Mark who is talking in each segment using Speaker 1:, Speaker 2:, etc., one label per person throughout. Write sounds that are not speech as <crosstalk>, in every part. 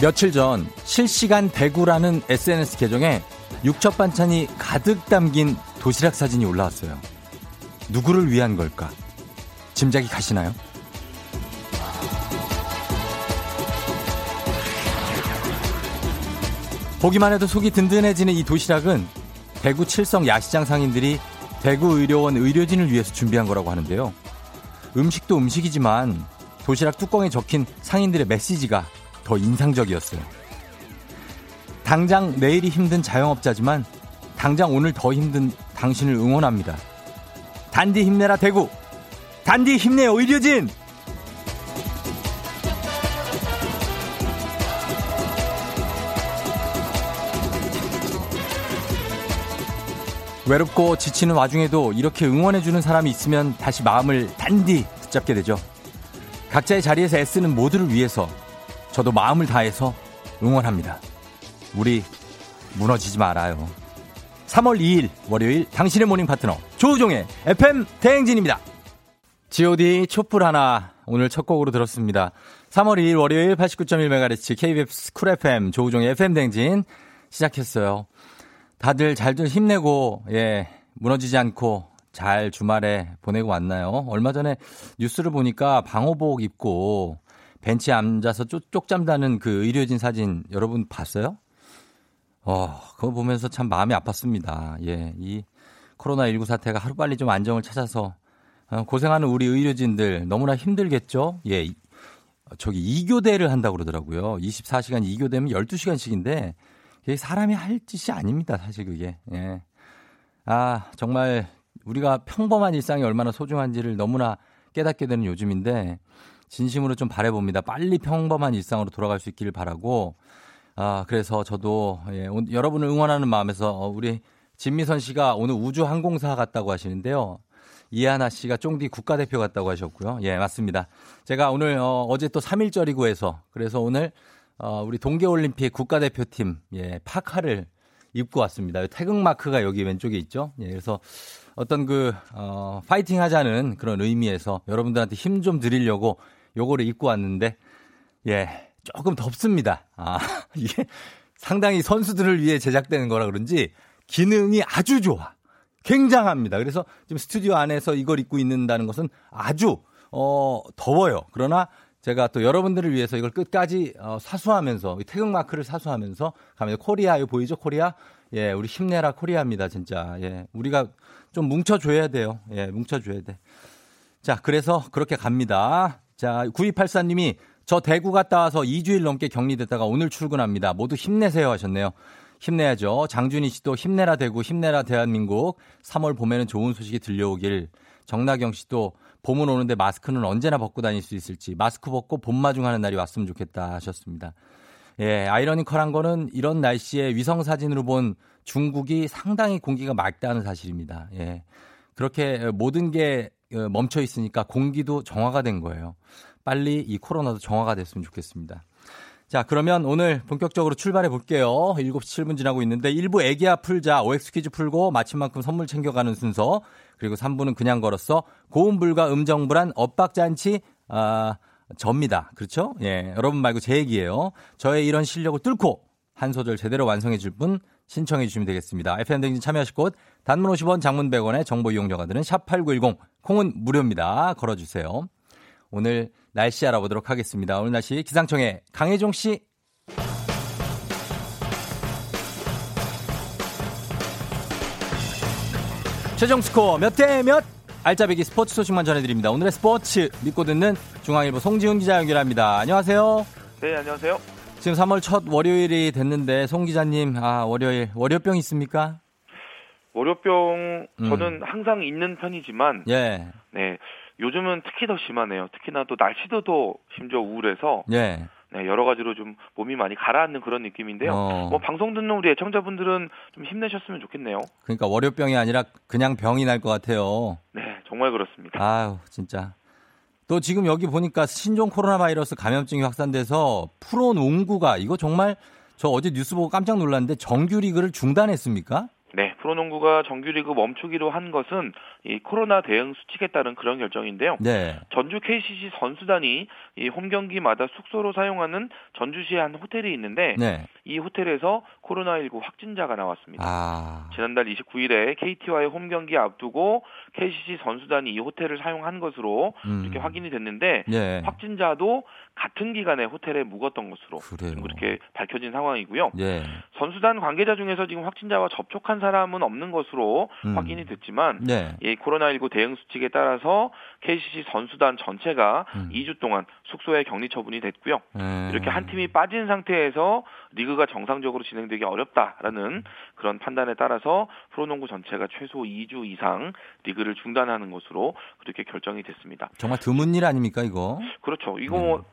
Speaker 1: 며칠 전 실시간 대구라는 SNS 계정에 육첩 반찬이 가득 담긴 도시락 사진이 올라왔어요. 누구를 위한 걸까? 짐작이 가시나요? 보기만 해도 속이 든든해지는 이 도시락은 대구 칠성 야시장 상인들이 대구 의료원 의료진을 위해서 준비한 거라고 하는데요. 음식도 음식이지만 도시락 뚜껑에 적힌 상인들의 메시지가 더 인상적이었어요. 당장 내일이 힘든 자영업자지만 당장 오늘 더 힘든 당신을 응원합니다. 단디 힘내라 대구! 단디 힘내요 의료진! 외롭고 지치는 와중에도 이렇게 응원해주는 사람이 있으면 다시 마음을 단디 붙잡게 되죠. 각자의 자리에서 애쓰는 모두를 위해서 저도 마음을 다해서 응원합니다. 우리 무너지지 말아요. 3월 2일 월요일 당신의 모닝 파트너 조우종의 FM 대행진입니다. GOD 촛불 하나 오늘 첫 곡으로 들었습니다. 3월 2일 월요일 89.1MHz KBS 쿨 FM 조우종의 FM 대행진 시작했어요. 다들 잘들 힘내고 예 무너지지 않고 잘 주말에 보내고 왔나요? 얼마 전에 뉴스를 보니까 방호복 입고 벤치에 앉아서 쪽, 쪽잠 자는 그 의료진 사진 여러분 봤어요? 어, 그거 보면서 참 마음이 아팠습니다. 예, 이 코로나19 사태가 하루빨리 좀 안정을 찾아서 어, 고생하는 우리 의료진들 너무나 힘들겠죠? 예, 저기 2교대를 한다고 그러더라고요. 24시간 2교대면 12시간씩인데 그게 사람이 할 짓이 아닙니다. 사실 그게. 예. 아, 정말 우리가 평범한 일상이 얼마나 소중한지를 너무나 깨닫게 되는 요즘인데 진심으로 좀 바래봅니다. 빨리 평범한 일상으로 돌아갈 수 있기를 바라고 아, 그래서 저도 예, 여러분을 응원하는 마음에서 어, 우리 진미선 씨가 오늘 우주 항공사 갔다고 하시는데요. 이하나 씨가 쫑디 국가대표 갔다고 하셨고요. 예, 맞습니다. 제가 오늘 어, 어제 또 3일절이고 해서 그래서 오늘 어, 우리 동계올림픽 국가대표팀 예, 파카를 입고 왔습니다. 태극 마크가 여기 왼쪽에 있죠. 예, 그래서 어떤 그 어, 파이팅 하자는 그런 의미에서 여러분들한테 힘 좀 드리려고 요거를 입고 왔는데 예, 조금 덥습니다. 아, <laughs> 이게 상당히 선수들을 위해 제작되는 거라 그런지 기능이 아주 좋아. 굉장합니다. 그래서 지금 스튜디오 안에서 이걸 입고 있는다는 것은 아주 어 더워요. 그러나 제가 또 여러분들을 위해서 이걸 끝까지 어, 사수하면서 태극 마크를 사수하면서 가면 코리아 이 보이죠 코리아 예 우리 힘내라 코리아입니다 진짜 예 우리가 좀 뭉쳐줘야 돼요 예 뭉쳐줘야 돼 자 그래서 그렇게 갑니다 자 9284님이 저 대구 갔다 와서 2주일 넘게 격리됐다가 오늘 출근합니다 모두 힘내세요 하셨네요 힘내야죠 장준희 씨도 힘내라 대구 힘내라 대한민국 3월 봄에는 좋은 소식이 들려오길 정나경 씨도 봄은 오는데 마스크는 언제나 벗고 다닐 수 있을지 마스크 벗고 봄마중하는 날이 왔으면 좋겠다 하셨습니다. 예, 아이러니컬한 거는 이런 날씨에 위성 사진으로 본 중국이 상당히 공기가 맑다는 사실입니다. 예. 그렇게 모든 게 어, 멈춰 있으니까 공기도 정화가 된 거예요. 빨리 이 코로나도 정화가 됐으면 좋겠습니다. 자, 그러면 오늘 본격적으로 출발해 볼게요. 7시 7분 지나고 있는데 1부 애기야 풀자 OX 퀴즈 풀고 마침 만큼 선물 챙겨가는 순서 그리고 3부는 그냥 걸었어 고음 불과 음정 불안 엇박잔치 아 접니다. 그렇죠? 예, 여러분 말고 제 얘기예요. 저의 이런 실력을 뚫고 한 소절 제대로 완성해 줄 분 신청해 주시면 되겠습니다. FM 댕진 참여하실 곳 단문 50원 장문 100원의 정보 이용료가 드는 샵8910 콩은 무료입니다. 걸어 주세요. 오늘 날씨 알아보도록 하겠습니다. 오늘 날씨 기상청의 강혜종 씨. 최종 스코어 몇 대 몇? 알짜배기 스포츠 소식만 전해드립니다. 오늘의 스포츠 믿고 듣는 중앙일보 송지훈 기자 연결합니다. 안녕하세요.
Speaker 2: 네, 안녕하세요.
Speaker 1: 지금 3월 첫 월요일이 됐는데 송 기자님, 아 월요일 월요병 있습니까?
Speaker 2: 월요병 저는 음. 항상 있는 편이지만,
Speaker 1: 예.
Speaker 2: 네, 요즘은 특히 더 심하네요. 특히나 또 날씨도 더 심지어 우울해서
Speaker 1: 예.
Speaker 2: 네, 여러 가지로 좀 몸이 많이 가라앉는 그런 느낌인데요. 어. 뭐 방송 듣는 우리 애청자분들은 좀 힘내셨으면 좋겠네요.
Speaker 1: 그러니까 월요병이 아니라 그냥 병이 날 것 같아요.
Speaker 2: 네, 정말 그렇습니다.
Speaker 1: 아유, 진짜. 또 지금 여기 보니까 신종 코로나 바이러스 감염증이 확산돼서 프로농구가 이거 정말 저 어제 뉴스 보고 깜짝 놀랐는데 정규 리그를 중단했습니까?
Speaker 2: 네, 프로농구가 정규리그 멈추기로 한 것은 이 코로나 대응 수칙에 따른 그런 결정인데요. 네. 전주 KCC 선수단이 이 홈 경기마다 숙소로 사용하는 전주시에 한 호텔이 있는데 네. 이 호텔에서 코로나19 확진자가 나왔습니다. 아. 지난달 29일에 KT와의 홈 경기 앞두고 KCC 선수단이 이 호텔을 사용한 것으로 음. 이렇게 확인이 됐는데 네. 확진자도 같은 기간에 호텔에 묵었던 것으로 지금 그렇게 밝혀진 상황이고요. 네. 선수단 관계자 중에서 지금 확진자와 접촉한 사람은 없는 것으로 음. 확인이 됐지만 네. 이 코로나19 대응 수칙에 따라서 KCC 선수단 전체가 음. 2주 동안 숙소에 격리 처분이 됐고요. 음. 이렇게 한 팀이 빠진 상태에서 리그가 정상적으로 진행되기 어렵다라는 그런 판단에 따라서 프로농구 전체가 최소 2주 이상 리그를 중단하는 것으로 그렇게 결정이 됐습니다.
Speaker 1: 정말 드문 일 아닙니까 이거?
Speaker 2: 그렇죠. 이거 뭐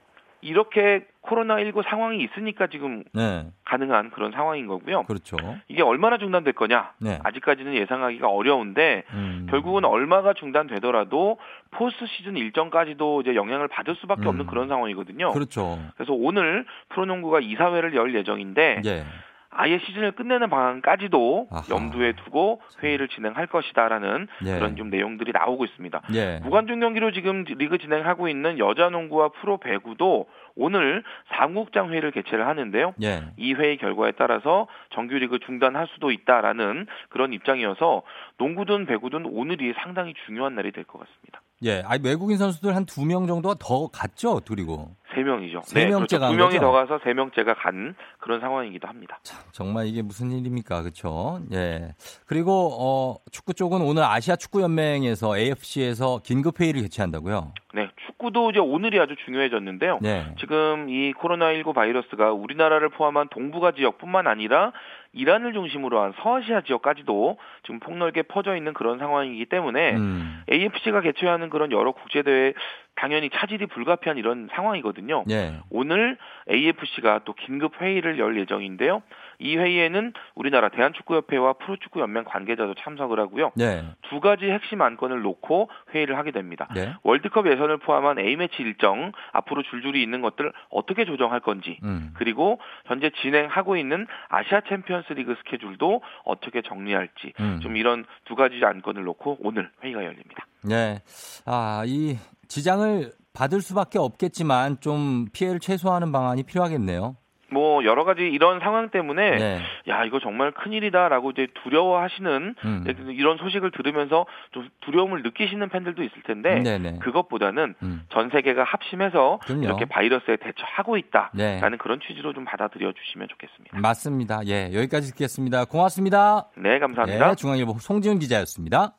Speaker 2: 이렇게 코로나19 상황이 있으니까 지금 네. 가능한 그런 상황인 거고요.
Speaker 1: 그렇죠.
Speaker 2: 이게 얼마나 중단될 거냐? 네. 아직까지는 예상하기가 어려운데 음. 결국은 얼마가 중단되더라도 포스트 시즌 일정까지도 이제 영향을 받을 수밖에 음. 없는 그런 상황이거든요.
Speaker 1: 그렇죠.
Speaker 2: 그래서 오늘 프로농구가 이사회를 열 예정인데 예. 아예 시즌을 끝내는 방안까지도 아하. 염두에 두고 회의를 진행할 것이다라는 예. 그런 좀 내용들이 나오고 있습니다. 예. 무관중 경기로 지금 리그 진행하고 있는 여자 농구와 프로 배구도 오늘 사무국장 회의를 개최를 하는데요. 예. 이 회의 결과에 따라서 정규리그 중단할 수도 있다라는 그런 입장이어서 농구든 배구든 오늘이 상당히 중요한 날이 될 것 같습니다.
Speaker 1: 예, 아니 외국인 선수들 한 두 명 정도가 더 갔죠, 둘이고.
Speaker 2: 세 명이죠.
Speaker 1: 세 네, 명째가
Speaker 2: 그렇죠. 두 명이 더 가서 세 명째가 간 그런 상황이기도 합니다.
Speaker 1: 참, 정말 이게 무슨 일입니까, 그렇죠? 예. 그리고 어, 축구 쪽은 오늘 아시아 축구 연맹에서 AFC에서 긴급 회의를 개최한다고요?
Speaker 2: 네, 축구도 이제 오늘이 아주 중요해졌는데요. 네. 지금 이 코로나19 바이러스가 우리나라를 포함한 동북아 지역뿐만 아니라 이란을 중심으로 한 서아시아 지역까지도 지금 폭넓게 퍼져 있는 그런 상황이기 때문에 음. AFC가 개최하는 그런 여러 국제 대회 당연히 차질이 불가피한 이런 상황이거든요. 네. 오늘 AFC가 또 긴급 회의를 열 예정인데요. 이 회의에는 우리나라 대한축구협회와 프로축구연맹 관계자도 참석을 하고요. 네. 두 가지 핵심 안건을 놓고 회의를 하게 됩니다. 네. 월드컵 예선을 포함한 A매치 일정 앞으로 줄줄이 있는 것들 어떻게 조정할 건지 음. 그리고 현재 진행하고 있는 아시아 챔피언스 리그 스케줄도 어떻게 정리할지 음. 좀 이런 두 가지 안건을 놓고 오늘 회의가 열립니다.
Speaker 1: 네. 아, 이 지장을 받을 수밖에 없겠지만 좀 피해를 최소화하는 방안이 필요하겠네요.
Speaker 2: 뭐 여러 가지 이런 상황 때문에 네. 야 이거 정말 큰 일이다라고 이제 두려워하시는 음. 이런 소식을 들으면서 좀 두려움을 느끼시는 팬들도 있을 텐데 네네. 그것보다는 음. 전 세계가 합심해서 그럼요. 이렇게 바이러스에 대처하고 있다라는 네. 그런 취지로 좀 받아들여 주시면 좋겠습니다.
Speaker 1: 맞습니다. 예 여기까지 듣겠습니다. 고맙습니다.
Speaker 2: 네 감사합니다. 네,
Speaker 1: 중앙일보 송지훈 기자였습니다.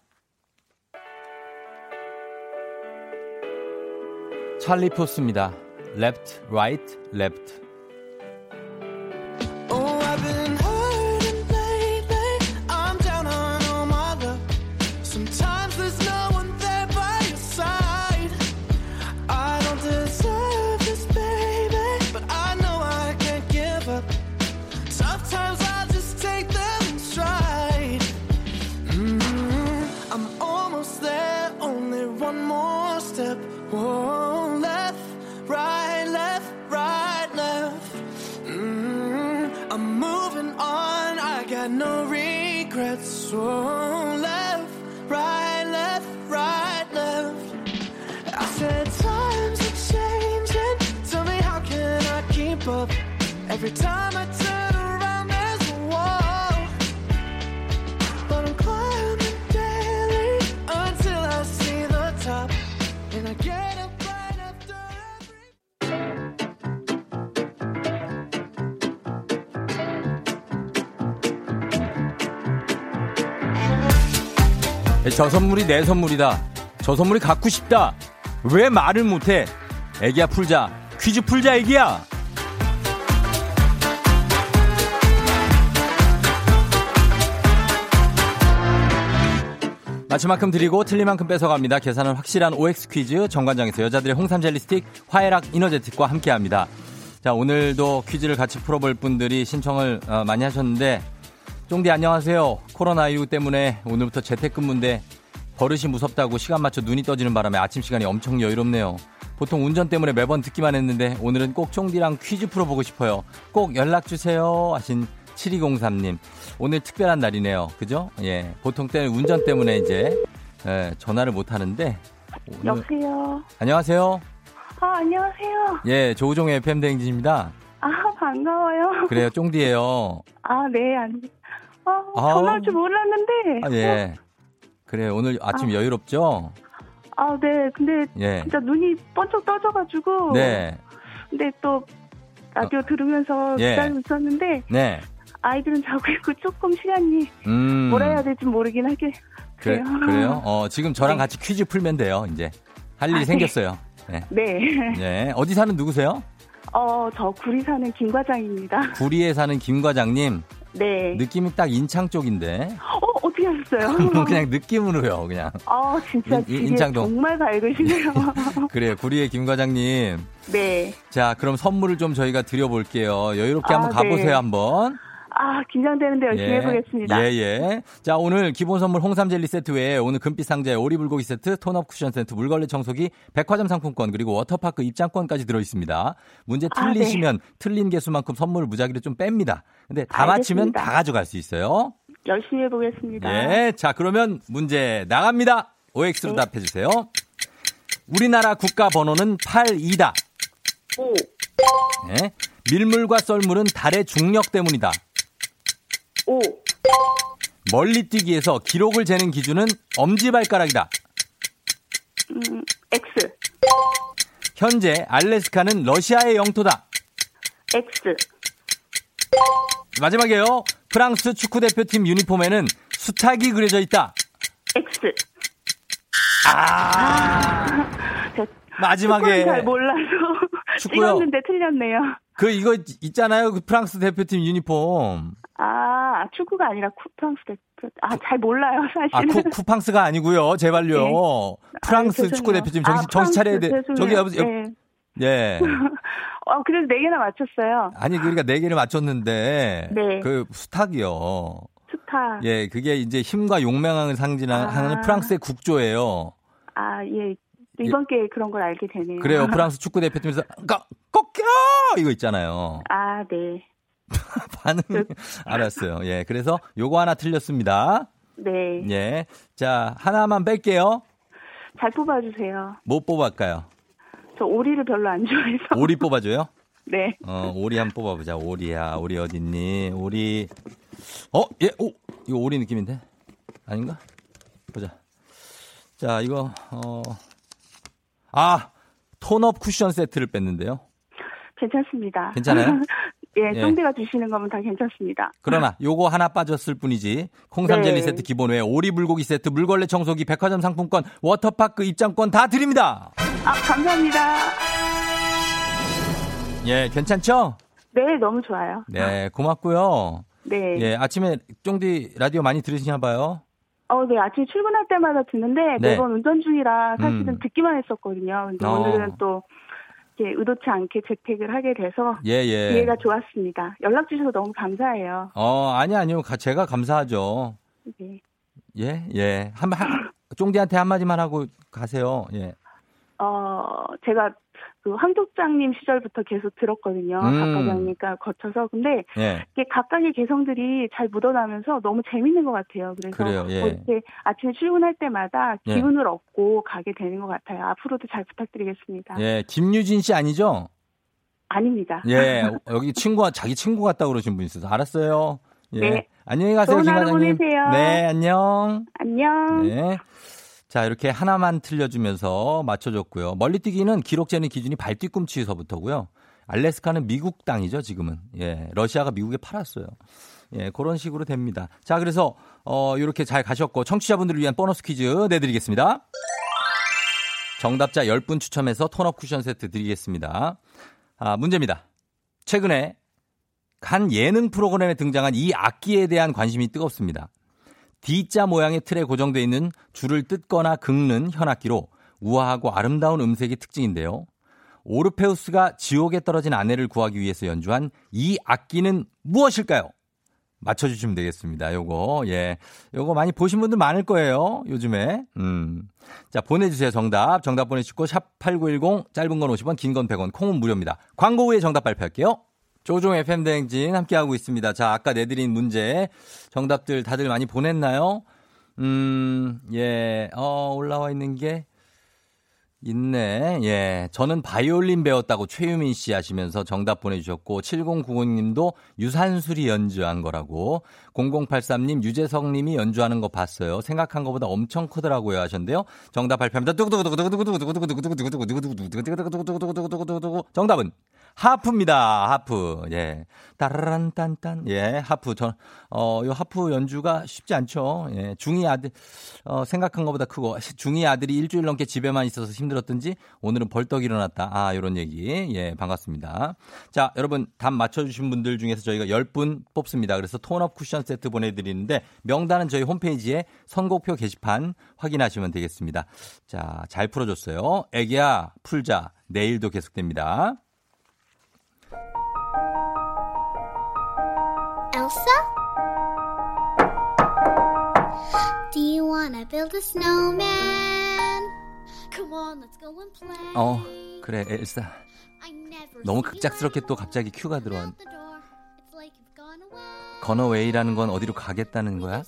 Speaker 1: 찰리 포스입니다. Left, right, left. So left, right, left, right, left. I said times are changing. Tell me how can I keep up? Every time I. 저 선물이 내 선물이다. 저 선물이 갖고 싶다. 왜 말을 못해? 애기야 풀자. 퀴즈 풀자 애기야. 맞출 만큼 드리고 틀린 만큼 뺏어갑니다. 계산은 확실한 OX 퀴즈 정관장에서 여자들의 홍삼 젤리 스틱 화해락 이너제틱과 함께합니다. 자 오늘도 퀴즈를 같이 풀어볼 분들이 신청을 어, 많이 하셨는데 쫑디 안녕하세요. 코로나19 때문에 오늘부터 재택근무인데 버릇이 무섭다고 시간 맞춰 눈이 떠지는 바람에 아침 시간이 엄청 여유롭네요. 보통 운전 때문에 매번 듣기만 했는데 오늘은 꼭 쫑디랑 퀴즈 풀어보고 싶어요. 꼭 연락 주세요 하신 7203님, 오늘 특별한 날이네요. 그죠? 예. 보통 때는 운전 때문에 이제, 예, 전화를 못 하는데.
Speaker 3: 오늘... 여보세요.
Speaker 1: 안녕하세요.
Speaker 3: 아, 안녕하세요.
Speaker 1: 예, 조우종의 FM대행진입니다.
Speaker 3: 아, 반가워요.
Speaker 1: 그래요, 쫑디예요
Speaker 3: 아, 네, 아니. 아, 전화할 줄 몰랐는데.
Speaker 1: 아, 예. 그래 오늘 아침 아. 여유롭죠?
Speaker 3: 아, 네. 근데 예. 진짜 눈이 번쩍 떠져가지고. 네. 근데 또 라디오 어. 들으면서 예. 기다리고 있었는데. 네. 아이들은 자고 있고 조금 시간이 음. 뭐라 해야 될지 모르긴 하게.
Speaker 1: 그래, 그래요? <laughs> 어, 지금 저랑 네. 같이 퀴즈 풀면 돼요, 이제. 할 일이 아, 네. 생겼어요.
Speaker 3: 네. 네. <laughs>
Speaker 1: 네. 어디 사는 누구세요?
Speaker 3: 어, 저 구리 사는 김 과장입니다.
Speaker 1: 구리에 사는 김 과장님.
Speaker 3: 네.
Speaker 1: 느낌이 딱 인창 쪽인데.
Speaker 3: 어, 어떻게 하셨어요? <laughs>
Speaker 1: 그냥 느낌으로요, 그냥.
Speaker 3: 아, 진짜 인, 창동 정말 밝으시네요. <laughs>
Speaker 1: 그래요. 구리의 김 과장님.
Speaker 3: 네.
Speaker 1: 자, 그럼 선물을 좀 저희가 드려볼게요. 여유롭게 아, 한번 가보세요, 네. 한번.
Speaker 3: 아, 긴장되는데 열심히 예, 해보겠습니다.
Speaker 1: 예, 예. 자, 오늘 기본 선물 홍삼 젤리 세트 외에 오늘 금빛 상자에 오리 불고기 세트, 톤업 쿠션 세트, 물걸레 청소기, 백화점 상품권, 그리고 워터파크 입장권까지 들어있습니다. 문제 틀리시면 아, 네. 틀린 개수만큼 선물 무작위로 좀 뺍니다. 근데 다 알겠습니다. 맞히면 다 가져갈 수 있어요.
Speaker 3: 열심히 해보겠습니다.
Speaker 1: 예. 자, 그러면 문제 나갑니다. OX로 네. 답해주세요. 우리나라 국가 번호는 82다.
Speaker 3: 5.
Speaker 1: 네. 밀물과 썰물은 달의 중력 때문이다.
Speaker 3: 5.
Speaker 1: 멀리뛰기에서 기록을 재는 기준은 엄지발가락이다.
Speaker 3: 음, X.
Speaker 1: 현재 알래스카는 러시아의 영토다.
Speaker 3: X.
Speaker 1: 마지막이에요. 프랑스 축구 대표팀 유니폼에는 수탉이 그려져 있다.
Speaker 3: X.
Speaker 1: 아. 아 마지막에
Speaker 3: 잘 몰라서. 찍었는데 틀렸네요.
Speaker 1: 그 이거 있잖아요. 그 프랑스 대표팀 유니폼.
Speaker 3: 아, 축구가 아니라 쿠팡스 대표. 아, 잘 몰라요, <laughs> 사실. 아,
Speaker 1: 쿠, 쿠팡스가 아니고요. 제발요. 네. 프랑스 아, 축구 대표팀 정신, 아, 정신 차려야 돼. 저기 아버지. 네. 예. <laughs>
Speaker 3: 어, 그래서 네 개나 맞췄어요.
Speaker 1: 아니, 그러니까 네 개를 맞췄는데. 네. 그 수탉이요.
Speaker 3: 수탉.
Speaker 1: 예, 그게 이제 힘과 용맹을 상징하는 아. 프랑스의 국조예요.
Speaker 3: 아, 예. 이번 예. 기회에 그런 걸 알게 되네요.
Speaker 1: 그래요. 프랑스 <laughs> 축구 대표팀에서 꺾여 이거 있잖아요.
Speaker 3: 아, 네. <laughs>
Speaker 1: 반응 <laughs> 알았어요. 예. 그래서 요거 하나 틀렸습니다.
Speaker 3: 네.
Speaker 1: 예. 자, 하나만 뺄게요.
Speaker 3: 잘 뽑아 주세요.
Speaker 1: 뭐 뽑을까요?
Speaker 3: 저 오리를 별로 안 좋아해서.
Speaker 1: 오리 뽑아 줘요? <laughs>
Speaker 3: 네.
Speaker 1: 어, 오리 한번 뽑아 보자. 오리야. 오리 어디 있니? 오리 어, 예. 오, 이거 오리 느낌인데. 아닌가? 보자. 자, 이거 어 아, 톤업 쿠션 세트를 뺐는데요.
Speaker 3: 괜찮습니다.
Speaker 1: 괜찮아요?
Speaker 3: 예, 쫑대가 예. 주시는 거면 다 괜찮습니다.
Speaker 1: 그러나 요거 하나 빠졌을 뿐이지. 콩삼 젤리 네. 세트 기본 외에 오리 불고기 세트, 물걸레 청소기, 백화점 상품권, 워터파크 입장권 다 드립니다.
Speaker 3: 아, 감사합니다.
Speaker 1: 예, 괜찮죠?
Speaker 3: 네, 너무 좋아요.
Speaker 1: 네, 고맙고요.
Speaker 3: 네.
Speaker 1: 예, 아침에 쫑디 라디오 많이 들으시나 봐요.
Speaker 3: 어, 네, 아침에 출근할 때마다 듣는데 네. 매번 운전 중이라 사실은 음. 듣기만 했었거든요. 근데 어. 오늘은 또 이렇게 의도치 않게 재택을 하게 돼서
Speaker 1: 예, 예.
Speaker 3: 기회가 좋았습니다. 연락 주셔서 너무 감사해요.
Speaker 1: 어, 아니 아니요. 제가 감사하죠.
Speaker 3: 네.
Speaker 1: 예, 예. 한, 한 쫑디한테 한마디만 하고 가세요. 예.
Speaker 3: 어, 제가 그 황독장님 시절부터 계속 들었거든요. 음. 박과장님과 거쳐서. 근데 예. 이게 각각의 개성들이 잘 묻어나면서 너무 재밌는 것 같아요. 그래서
Speaker 1: 예.
Speaker 3: 이렇게 아침에 출근할 때마다 예. 기운을 예. 얻고 가게 되는 것 같아요. 앞으로도 잘 부탁드리겠습니다.
Speaker 1: 예, 김유진 씨 아니죠?
Speaker 3: 아닙니다.
Speaker 1: 예, 여기 친구가 자기 친구 같다 고 그러신 분 있어서 알았어요. 예.
Speaker 3: 네.
Speaker 1: 안녕히 가세요,
Speaker 3: 김 과장님. 보내세요.
Speaker 1: 네, 안녕.
Speaker 3: 안녕.
Speaker 1: 네. 자, 이렇게 하나만 틀려주면서 맞춰줬고요. 멀리뛰기는 기록 재는 기준이 발뒤 꿈치에서부터고요. 알래스카는 미국 땅이죠, 지금은. 예, 러시아가 미국에 팔았어요. 예, 그런 식으로 됩니다. 자, 그래서, 어, 이렇게 잘 가셨고, 청취자분들을 위한 보너스 퀴즈 내드리겠습니다. 정답자 10분 추첨해서 톤업 쿠션 세트 드리겠습니다. 아, 문제입니다. 최근에 간 예능 프로그램에 등장한 이 악기에 대한 관심이 뜨겁습니다. D자 모양의 틀에 고정되어 있는 줄을 뜯거나 긁는 현악기로 우아하고 아름다운 음색이 특징인데요. 오르페우스가 지옥에 떨어진 아내를 구하기 위해서 연주한 이 악기는 무엇일까요? 맞춰주시면 되겠습니다. 요거, 예. 요거 많이 보신 분들 많을 거예요. 요즘에. 음. 자, 보내주세요. 정답. 정답 보내주시고, 샵8910, 짧은 건 50원, 긴 건 100원, 콩은 무료입니다. 광고 후에 정답 발표할게요. 조종 FM 대행진 함께하고 있습니다. 자, 아까 내드린 문제 정답들 다들 많이 보냈나요? 음, 예, 어, 올라와 있는 게 있네. 예. 저는 바이올린 배웠다고 최유민 씨 하시면서 정답 보내주셨고, 7090님도 유산술이 연주한 거라고, 0083님 유재석 님이 연주하는 거 봤어요. 생각한 것보다 엄청 크더라고요 하셨는데요. 정답 발표합니다. 정답은 하프입니다. 하프. 예. 따라란 딴딴. 예. 하프. 저, 어, 요 하프 연주가 쉽지 않죠. 예. 중이 아들, 어, 생각한 것보다 크고, <laughs> 중이 아들이 일주일 넘게 집에만 있어서 힘들었든지, 오늘은 벌떡 일어났다. 아, 요런 얘기. 예. 반갑습니다. 자, 여러분, 답 맞춰주신 분들 중에서 저희가 10분 뽑습니다. 그래서 톤업 쿠션 세트 보내드리는데, 명단은 저희 홈페이지에 선곡표 게시판 확인하시면 되겠습니다. 자, 잘 풀어줬어요. 애기야, 풀자. 내일도 계속됩니다. Elsa? Do you wanna build a snowman? Come on, let's go and play. 어, 그래, 엘사. 너무 급작스럽게 또 갑자기 큐가 들어온. Go away라는 건 어디로 가겠다는 거야?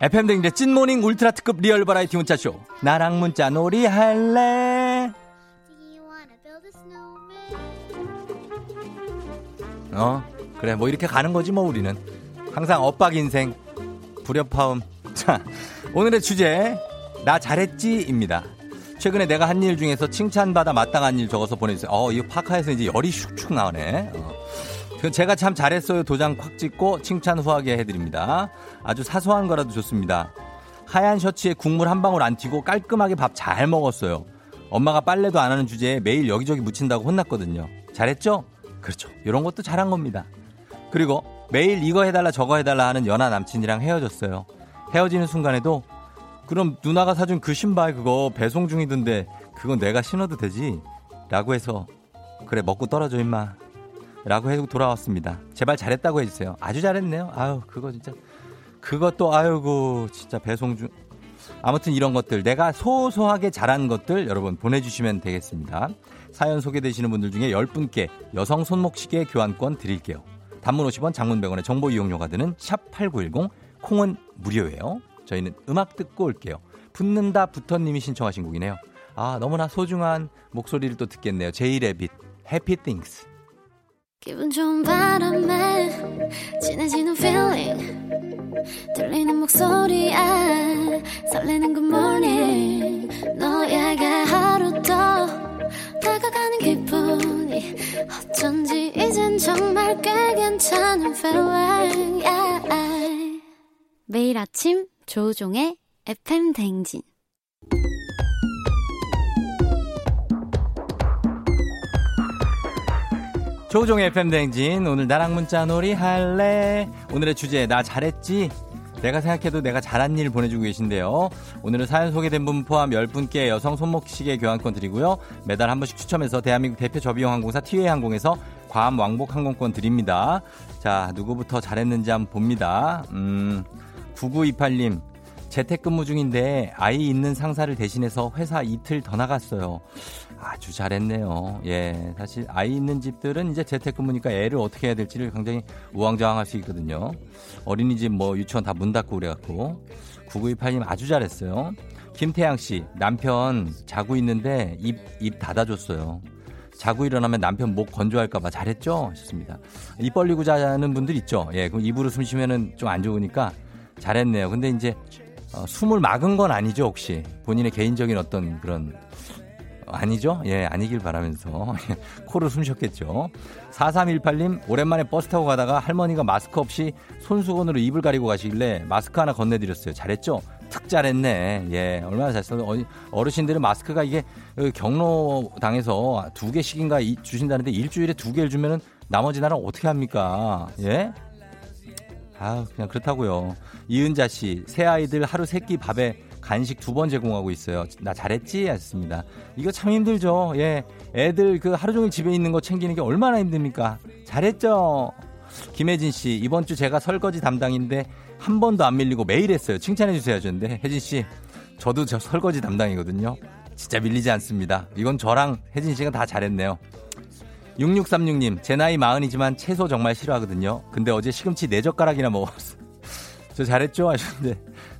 Speaker 1: FM 댕진 찐모닝 울트라 특급 리얼 버라이어티 문자쇼. 나랑 문자 놀이 할래? 어? 그래 뭐 이렇게 가는 거지 뭐 우리는. 항상 엇박 인생 불협화음. <laughs> 자 오늘의 주제 나 잘했지입니다. 최근에 내가 한 일 중에서 칭찬받아 마땅한 일 적어서 보내주세요. 어 이거 파카에서 이제 열이 슉슉 나오네. 어. 제가 참 잘했어요. 도장 콱 찍고 칭찬 후하게 해드립니다. 아주 사소한 거라도 좋습니다. 하얀 셔츠에 국물 한 방울 안 튀고 깔끔하게 밥 잘 먹었어요. 엄마가 빨래도 안 하는 주제에 매일 여기저기 묻힌다고 혼났거든요. 잘했죠? 그렇죠. 이런 것도 잘한 겁니다 그리고 매일 이거 해달라 저거 해달라 하는 연하 남친이랑 헤어졌어요. 헤어지는 순간에도 그럼 누나가 사준 그 신발 그거 배송 중이던데 그건 내가 신어도 되지? 라고 해서 그래 먹고 떨어져 임마 라고 해서 돌아왔습니다. 제발 잘했다고 해주세요. 아주 잘했네요. 아유 그거 진짜 그것도 아유고 진짜 배송 중 아무튼 이런 것들 내가 소소하게 잘한 것들 여러분 보내주시면 되겠습니다. 사연 소개되시는 분들 중에 10분께 여성 손목시계 교환권 드릴게요. 단문 50원, 장문 100원의 정보 이용료가 드는 샵 8910 콩은 무료예요. 저희는 음악 듣고 올게요. 붙는다 붙어님이 신청하신 곡이네요. 아 너무나 소중한 목소리를 또 듣겠네요. 제이레빗 해피 띵스 기분 좋은 바람에 진해지는 feeling 들리는 목소리에 설레는 good morning 너에게 하루 더 다가가는 기분이 어쩐지 이젠 정말 꽤 괜찮은 feeling yeah. 매일 아침 조종의 FM 댕진. 조종의 FM 댕진 오늘 나랑 문자 놀이 할래? 오늘의 주제 나 잘했지 내가 생각해도 내가 잘한 일 보내주고 계신데요. 오늘은 사연 소개된 분 포함 10분께 여성 손목시계 교환권 드리고요. 매달 한 번씩 추첨해서 대한민국 대표 저비용 항공사 티웨이 항공에서 괌 왕복 항공권 드립니다. 자, 누구부터 잘했는지 한번 봅니다. 음, 9928님. 재택근무 중인데 아이 있는 상사를 대신해서 회사 이틀 더 나갔어요. 아주 잘했네요. 예. 사실 아이 있는 집들은 이제 재택근무니까 애를 어떻게 해야 될지를 굉장히 우왕좌왕할 수 있거든요. 어린이집 뭐 유치원 다 문 닫고 그래갖고 9928님 아주 잘했어요. 김태양 씨 남편 자고 있는데 입 입 닫아줬어요. 자고 일어나면 남편 목 건조할까봐 잘했죠? 하셨습니다. 입 벌리고 자는 분들 있죠? 예, 그럼 입으로 숨 쉬면은 좀 안 좋으니까 잘했네요. 근데 이제 어, 숨을 막은 건 아니죠, 혹시? 본인의 개인적인 어떤 그런 아니죠? 예, 아니길 바라면서 코를 숨 쉬었겠죠. 4318님, 오랜만에 버스 타고 가다가 할머니가 마스크 없이 손수건으로 입을 가리고 가시길래 마스크 하나 건네드렸어요. 잘했죠? 특 잘했네. 예, 얼마나 잘했어. 어르신들은 마스크가 이게 그 경로당에서 두 개씩인가 주신다는데 일주일에 두 개를 주면은 나머지 나라 어떻게 합니까? 예? 아, 그냥 그렇다고요. 이은자 씨, 새 아이들 하루 세 끼 밥에 간식 두 번 제공하고 있어요. 나 잘했지? 하셨습니다. 이거 참 힘들죠. 예. 애들 그 하루 종일 집에 있는 거 챙기는 게 얼마나 힘듭니까? 잘했죠? 김혜진 씨, 이번 주 제가 설거지 담당인데 한 번도 안 밀리고 매일 했어요. 칭찬해 주세요. 하셨는데, 혜진 씨, 저도 저 설거지 담당이거든요. 진짜 밀리지 않습니다. 이건 저랑 혜진 씨가 다 잘했네요. 6636님, 제 나이 마흔이지만 채소 정말 싫어하거든요. 근데 어제 시금치 네 젓가락이나 먹었어. <laughs> 저 잘했죠? 하셨는데,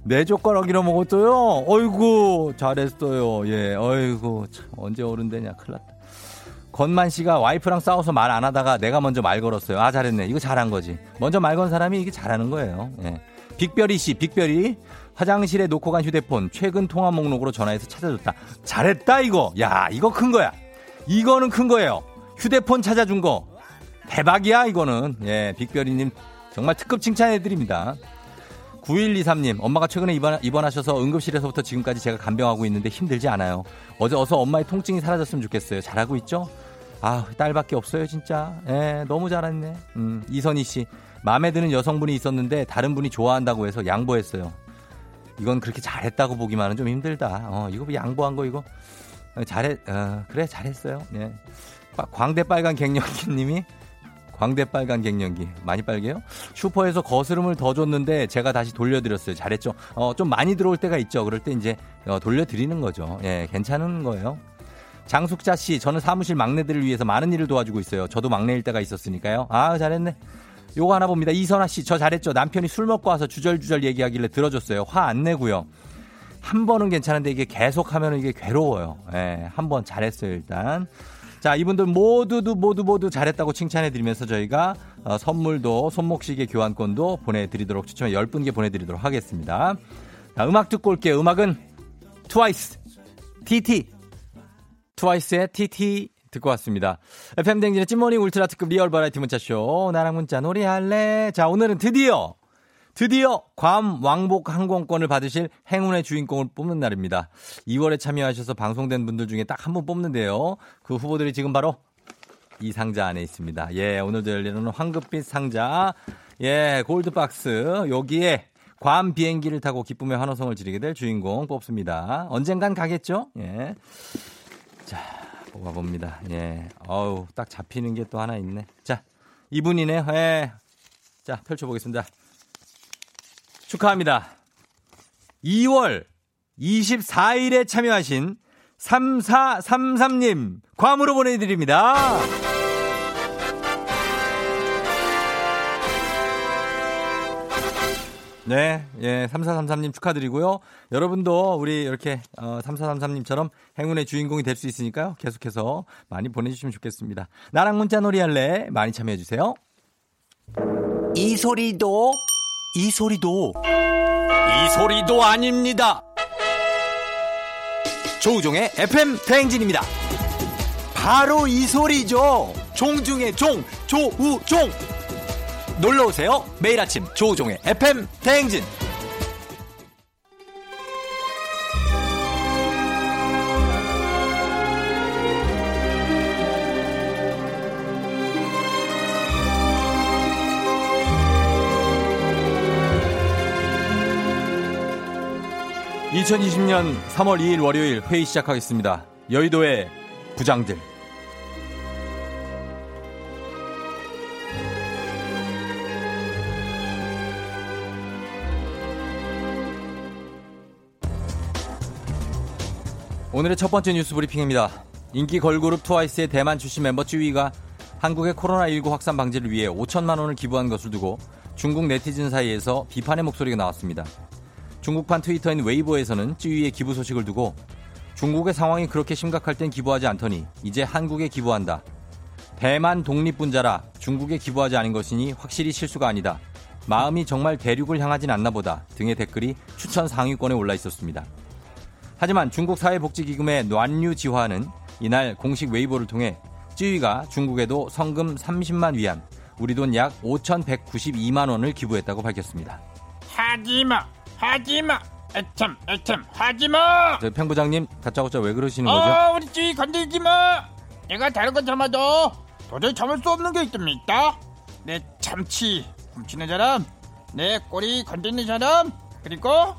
Speaker 1: 네 젓가락이나 먹었어요? 어이구, 잘했어요. 예, 어이구, 참, 언제 어른 되냐, 큰일 났다. 건만 씨가 와이프랑 싸워서 말 안 하다가 내가 먼저 말 걸었어요. 아, 잘했네. 이거 잘한 거지. 먼저 말 건 사람이 이게 잘하는 거예요. 예. 빅별이 씨, 빅별이 화장실에 놓고 간 휴대폰 최근 통화 목록으로 전화해서 찾아줬다. 잘했다, 이거. 야, 이거 큰 거야. 이거는 큰 거예요. 휴대폰 찾아준 거 대박이야 이거는 예 빅별이님 정말 특급 칭찬해드립니다 9123님 엄마가 최근에 입원, 입원하셔서 응급실에서부터 지금까지 제가 간병하고 있는데 힘들지 않아요. 어제 어서 엄마의 통증이 사라졌으면 좋겠어요. 잘하고 있죠? 아 딸밖에 없어요 진짜. 예 너무 잘했네. 음, 이선희 씨 마음에 드는 여성분이 있었는데 다른 분이 좋아한다고 해서 양보했어요. 이건 그렇게 잘했다고 보기만은 좀 힘들다. 어 이거 양보한 거 이거. 잘했 어, 그래 잘했어요. 예. 광대 빨간 갱년기님이 광대 빨간 갱년기 많이 빨개요? 슈퍼에서 거스름을 더 줬는데 제가 다시 돌려드렸어요. 잘했죠? 어, 좀 많이 들어올 때가 있죠. 그럴 때 이제 어, 돌려드리는 거죠. 예, 괜찮은 거예요. 장숙자 씨, 저는 사무실 막내들을 위해서 많은 일을 도와주고 있어요. 저도 막내일 때가 있었으니까요. 아, 잘했네. 요거 하나 봅니다. 이선아 씨, 저 잘했죠? 남편이 술 먹고 와서 주절주절 얘기하길래 들어줬어요. 화 안 내고요. 한 번은 괜찮은데 이게 계속 하면 이게 괴로워요. 예, 한 번 잘했어요, 일단. 자, 이분들 모두도 모두 모두 잘했다고 칭찬해 드리면서 저희가 어, 선물도 손목시계 교환권도 보내드리도록 추첨해 10분께 보내드리도록 하겠습니다. 자, 음악 듣고 올게요. 음악은 트와이스, TT. 트와이스의 TT 듣고 왔습니다. FM댕진의 찐모닝 울트라 특급 리얼 버라이어티 문자쇼. 나랑 문자 놀이할래? 자, 오늘은 드디어 드디어 괌 왕복 항공권을 받으실 행운의 주인공을 뽑는 날입니다. 2월에 참여하셔서 방송된 분들 중에 딱 한 분 뽑는데요. 그 후보들이 지금 바로 이 상자 안에 있습니다. 예, 오늘도 열리는 황급빛 상자. 예, 골드박스. 여기에 괌 비행기를 타고 기쁨의 환호성을 지르게 될 주인공 뽑습니다. 언젠간 가겠죠? 예. 자, 뽑아봅니다. 예. 어우, 딱 잡히는 게 또 하나 있네. 자, 이분이네. 예. 자, 펼쳐보겠습니다. 축하합니다. 2월 24일에 참여하신 3433님, 괌으로 보내드립니다. 네, 예, 3433님 축하드리고요. 여러분도 우리 이렇게 어, 3433님처럼 행운의 주인공이 될 수 있으니까요. 계속해서 많이 보내주시면 좋겠습니다. 나랑 문자 놀이 할래 많이 참여해주세요. 이 소리도 이 소리도 이 소리도 아닙니다. 조우종의 FM 대행진입니다. 바로 이 소리죠. 종중의 종, 조우종. 놀러 오세요. 매일 아침 조우종의 FM 대행진. 2020년 3월 2일 월요일 회의 시작하겠습니다. 여의도의 부장들. 오늘의 첫 번째 뉴스 브리핑입니다. 인기 걸그룹 트와이스의 대만 출신 멤버 쯔위가 한국의 코로나19 확산 방지를 위해 5천만 원을 기부한 것을 두고 중국 네티즌 사이에서 비판의 목소리가 나왔습니다. 중국판 트위터인 웨이보에서는 쯔위의 기부 소식을 두고 중국의 상황이 그렇게 심각할 땐 기부하지 않더니 이제 한국에 기부한다. 대만 독립분자라 중국에 기부하지 않은 것이니 확실히 실수가 아니다. 마음이 정말 대륙을 향하진 않나 보다 등의 댓글이 추천 상위권에 올라 있었습니다. 하지만 중국 사회복지기금의 뇌류 지화는 이날 공식 웨이보를 통해 쯔위가 중국에도 성금 30만 위안, 우리 돈 약 5,192만 원을 기부했다고 밝혔습니다.
Speaker 4: 하지마 하지마. 애참 애참 하지마.
Speaker 1: 저 평부장님 다짜고짜 왜 그러시는
Speaker 4: 거죠?
Speaker 1: 아
Speaker 4: 우리 찌 건들지 마. 내가 다른 건 참아도 도저히 참을 수 없는 게 있답니까? 내 참치 훔치는 사람, 내 꼬리 건드는 사람, 그리고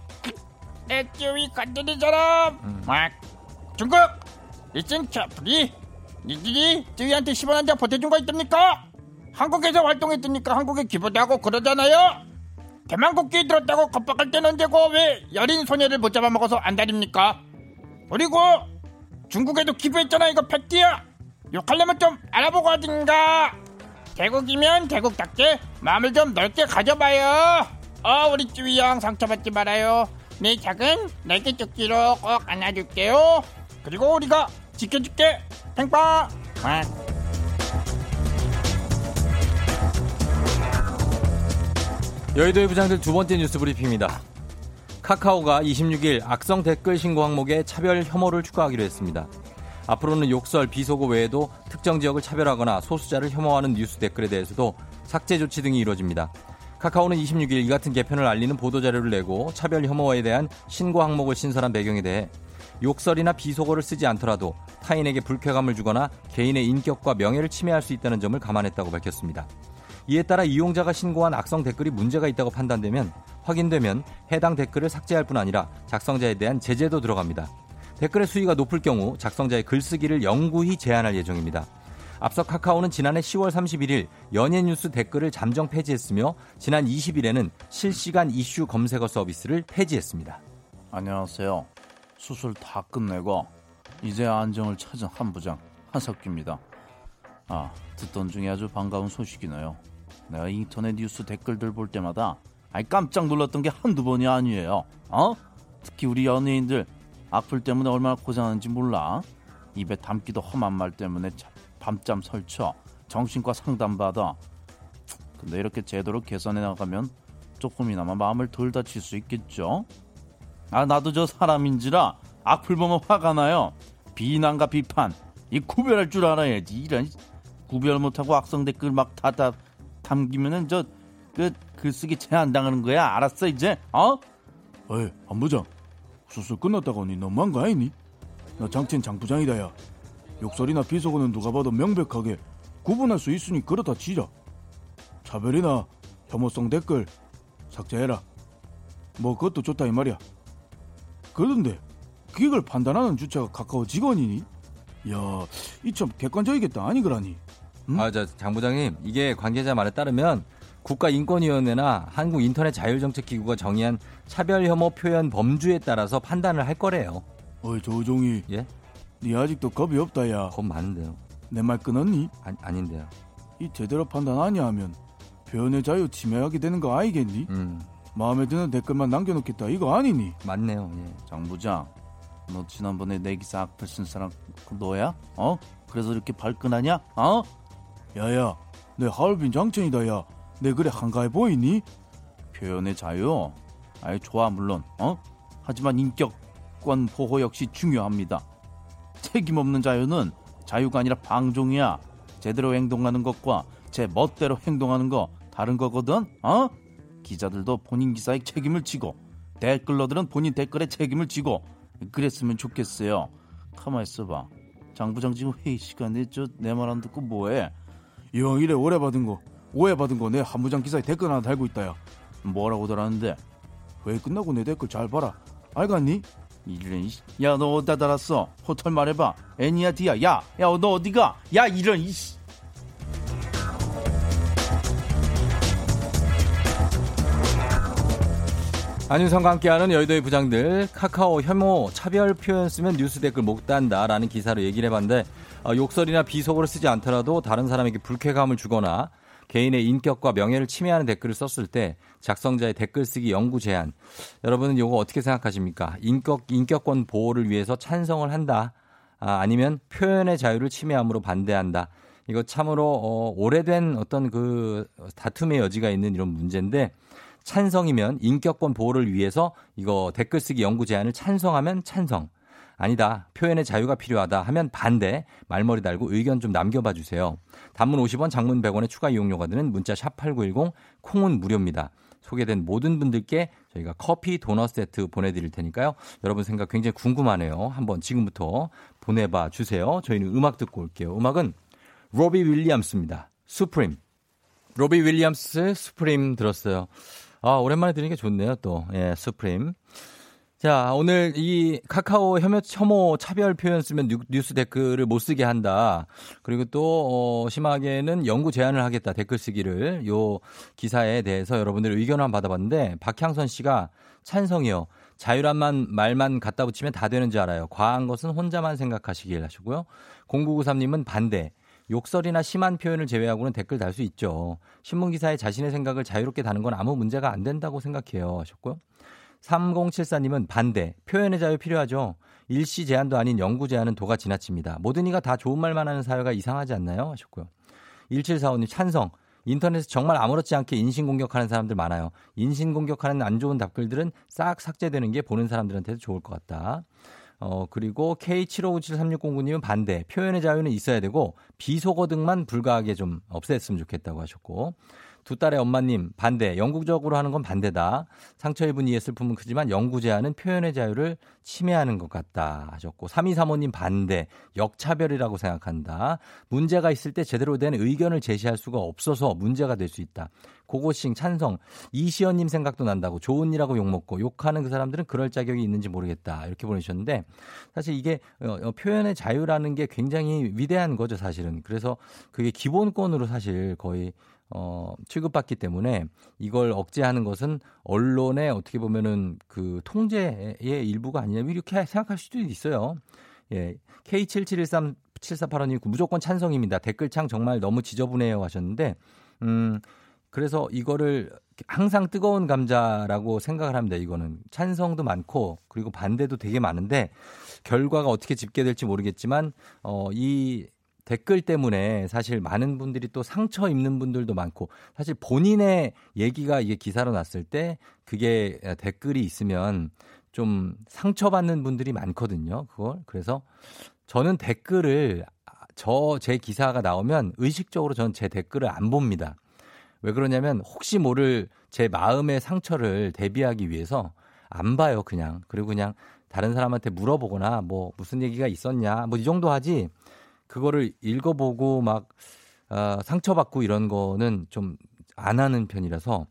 Speaker 4: 내 찌위 건드는 사람. 음. 막 중국 listen carefully 니들이 쯔위한테 10원 한 장 보태준 거 있답니까? 한국에서 활동했으니까 한국에 기부도 하고 그러잖아요. 대만국기 들었다고 겁박할 때는 되고 왜 여린 소녀를 못 잡아먹어서 안달입니까? 그리고 중국에도 기부했잖아 이거 팩트야 욕하려면 좀 알아보고 하든가. 대국이면 대국답게 마음을 좀 넓게 가져봐요. 어, 우리 쯔위 형 상처받지 말아요. 내 작은 날개 쪽지로 꼭 안아줄게요. 그리고 우리가 지켜줄게. 팽빵.
Speaker 1: 여의도의 부장들 두 번째 뉴스 브리핑입니다. 카카오가 26일 악성 댓글 신고 항목에 차별 혐오를 추가하기로 했습니다. 앞으로는 욕설, 비속어 외에도 특정 지역을 차별하거나 소수자를 혐오하는 뉴스 댓글에 대해서도 삭제 조치 등이 이루어집니다. 카카오는 26일 이 같은 개편을 알리는 보도자료를 내고 차별 혐오에 대한 신고 항목을 신설한 배경에 대해 욕설이나 비속어를 쓰지 않더라도 타인에게 불쾌감을 주거나 개인의 인격과 명예를 침해할 수 있다는 점을 감안했다고 밝혔습니다. 이에 따라 이용자가 신고한 악성 댓글이 문제가 있다고 판단되면 확인되면 해당 댓글을 삭제할 뿐 아니라 작성자에 대한 제재도 들어갑니다. 댓글의 수위가 높을 경우 작성자의 글쓰기를 영구히 제한할 예정입니다. 앞서 카카오는 지난해 10월 31일 연예 뉴스 댓글을 잠정 폐지했으며 지난 20일에는 실시간 이슈 검색어 서비스를 폐지했습니다.
Speaker 5: 안녕하세요. 수술 다 끝내고 이제 안정을 찾은 한 부장 한석기입니다. 아, 듣던 중에 아주 반가운 소식이네요. 내가 인터넷 뉴스 댓글들 볼 때마다 아이 깜짝 놀랐던 게 한두 번이 아니에요. 어? 특히 우리 연예인들 악플 때문에 얼마나 고생하는지 몰라. 입에 담기도 험한 말 때문에 밤잠 설쳐 정신과 상담받아. 근데 이렇게 제대로 개선해 나가면 조금이나마 마음을 덜 다칠 수 있겠죠? 아 나도 저 사람인지라 악플 보면 화가 나요. 비난과 비판 이 구별할 줄 알아야지. 이런 구별 못하고 악성 댓글 막 다다 담기면은 저 그 글쓰기 제한 당하는 거야. 알았어 이제 어?
Speaker 6: 어이 안부장 수술 끝났다고 니 너무한 거 아니니? 나 장첸 장부장이다 야 욕설이나 비속어는 누가 봐도 명백하게 구분할 수 있으니 그렇다 치자 차별이나 혐오성 댓글 삭제해라 뭐 그것도 좋다 이 말이야 그런데 그걸 판단하는 주체가 카카오 직원이니? 야, 이 참 객관적이겠다 아니 그라니?
Speaker 1: 응? 아, 저 장부장님, 이게 관계자 말에 따르면 국가인권위원회나 한국인터넷자율정책기구가 정의한 차별 혐오 표현 범주에 따라서 판단을 할 거래요.
Speaker 6: 어이 조종이. 예? 네 아직도 겁이 없다 야.
Speaker 1: 겁 많은데요.
Speaker 6: 내 말 끊었니?
Speaker 1: 아, 아닌데요.
Speaker 6: 이 제대로 판단 하냐 하면 표현의 자유 침해하게 되는 거 아니겠니? 음. 마음에 드는 댓글만 남겨놓겠다 이거 아니니?
Speaker 1: 맞네요. 예.
Speaker 5: 장부장, 너 지난번에 내 기사 악플 쓴 사람 그 너야? 어? 그래서 이렇게 발끈하냐? 어?
Speaker 6: 야야, 내 하얼빈 장첸이다 야. 내 그래 한가해 보이니?
Speaker 5: 표현의 자유, 아이 좋아 물론, 어? 하지만 인격권 보호 역시 중요합니다. 책임 없는 자유는 자유가 아니라 방종이야. 제대로 행동하는 것과 제 멋대로 행동하는 거 다른 거거든, 어? 기자들도 본인 기사에 책임을 지고 댓글러들은 본인 댓글에 책임을 지고 그랬으면 좋겠어요. 가만 있어봐. 장 부장 지금 회의 시간에 저 내 말 안 듣고 뭐해?
Speaker 6: 이왕 이래 오래 받은 거 오해 받은 거 내 한부장 기사에 댓글 하나 달고 있다야.
Speaker 5: 뭐라고 달았는데?
Speaker 6: 회의 끝나고 내 댓글 잘 봐라. 알겠니?
Speaker 5: 이런 야너 어디다 달았어? 호텔 말해봐. 애니야 디야. 야, 야 너 어디가? 야 이런 이씨.
Speaker 1: 안윤상과 함께하는 여의도의 부장들 카카오 혐오 차별 표현 쓰면 뉴스 댓글 못 단다라는 기사로 얘기를 해봤는데 어, 욕설이나 비속어를 쓰지 않더라도 다른 사람에게 불쾌감을 주거나 개인의 인격과 명예를 침해하는 댓글을 썼을 때 작성자의 댓글 쓰기 영구 제한. 여러분은 이거 어떻게 생각하십니까? 인격, 인격권 보호를 위해서 찬성을 한다. 아, 아니면 표현의 자유를 침해함으로 반대한다. 이거 참으로 어, 오래된 어떤 그 다툼의 여지가 있는 이런 문제인데 찬성이면 인격권 보호를 위해서 이거 댓글 쓰기 영구 제한을 찬성하면 찬성. 아니다. 표현의 자유가 필요하다 하면 반대. 말머리 달고 의견 좀 남겨봐 주세요. 단문 50원, 장문 100원의 추가 이용료가 드는 문자 샵 8910 콩은 무료입니다. 소개된 모든 분들께 저희가 커피 도넛 세트 보내드릴 테니까요. 여러분 생각 굉장히 궁금하네요. 한번 지금부터 보내봐 주세요. 저희는 음악 듣고 올게요. 음악은 로비 윌리엄스입니다. Supreme. 로비 윌리엄스 Supreme 들었어요. 아, 오랜만에 들으니까 좋네요, 또. 예, Supreme. 자, 오늘 이 카카오 혐오, 혐오 차별 표현 쓰면 뉴스 댓글을 못 쓰게 한다. 그리고 또, 어, 심하게는 영구 제한을 하겠다. 댓글 쓰기를. 요 기사에 대해서 여러분들 의견을 한번 받아봤는데, 박향선 씨가 찬성이요. 자유란만 말만 갖다 붙이면 다 되는 줄 알아요. 과한 것은 혼자만 생각하시길 하시고요. 0993님은 반대. 욕설이나 심한 표현을 제외하고는 댓글 달 수 있죠. 신문 기사에 자신의 생각을 자유롭게 다는 건 아무 문제가 안 된다고 생각해요. 하셨고요. 3074님은 반대. 표현의 자유 필요하죠. 일시 제한도 아닌 영구 제한은 도가 지나칩니다. 모든 이가 다 좋은 말만 하는 사회가 이상하지 않나요? 하셨고요. 1745님 찬성. 인터넷에 정말 아무렇지 않게 인신공격하는 사람들 많아요. 인신공격하는 안 좋은 답글들은 싹 삭제되는 게 보는 사람들한테도 좋을 것 같다. 어, 그리고 K75973609님은 반대. 표현의 자유는 있어야 되고 비속어 등만 불가하게 좀 없앴으면 좋겠다고 하셨고 두 딸의 엄마님 반대. 영국적으로 하는 건 반대다. 상처 입은 이의 슬픔은 크지만 영구 제한은 표현의 자유를 침해하는 것 같다 하셨고 3235님 반대. 역차별이라고 생각한다. 문제가 있을 때 제대로 된 의견을 제시할 수가 없어서 문제가 될 수 있다. 고고싱 찬성. 이시연님 생각도 난다고 좋은 일하고 욕먹고 욕하는 그 사람들은 그럴 자격이 있는지 모르겠다. 이렇게 보내주셨는데 사실 이게 어, 어, 표현의 자유라는 게 굉장히 위대한 거죠 사실은. 그래서 그게 기본권으로 사실 거의 어, 취급받기 때문에 이걸 억제하는 것은 언론의 어떻게 보면은 그 통제의 일부가 아니냐 이렇게 생각할 수도 있어요. 예. K7713 7485님 무조건 찬성입니다. 댓글창 정말 너무 지저분해요 하셨는데 음 그래서 이거를 항상 뜨거운 감자라고 생각을 합니다. 이거는 찬성도 많고 그리고 반대도 되게 많은데 결과가 어떻게 집계될지 모르겠지만 어이 댓글 때문에 사실 많은 분들이 또 상처 입는 분들도 많고 사실 본인의 얘기가 이게 기사로 났을 때 그게 댓글이 있으면 좀 상처받는 분들이 많거든요. 그걸. 그래서 저는 댓글을 저 제 기사가 나오면 의식적으로 저는 제 댓글을 안 봅니다. 왜 그러냐면 혹시 모를 제 마음의 상처를 대비하기 위해서 안 봐요, 그냥. 그리고 그냥 다른 사람한테 물어보거나 뭐 무슨 얘기가 있었냐 뭐 이 정도 하지 그거를 읽어보고 막 어, 상처받고 이런 거는 좀 안 하는 편이라서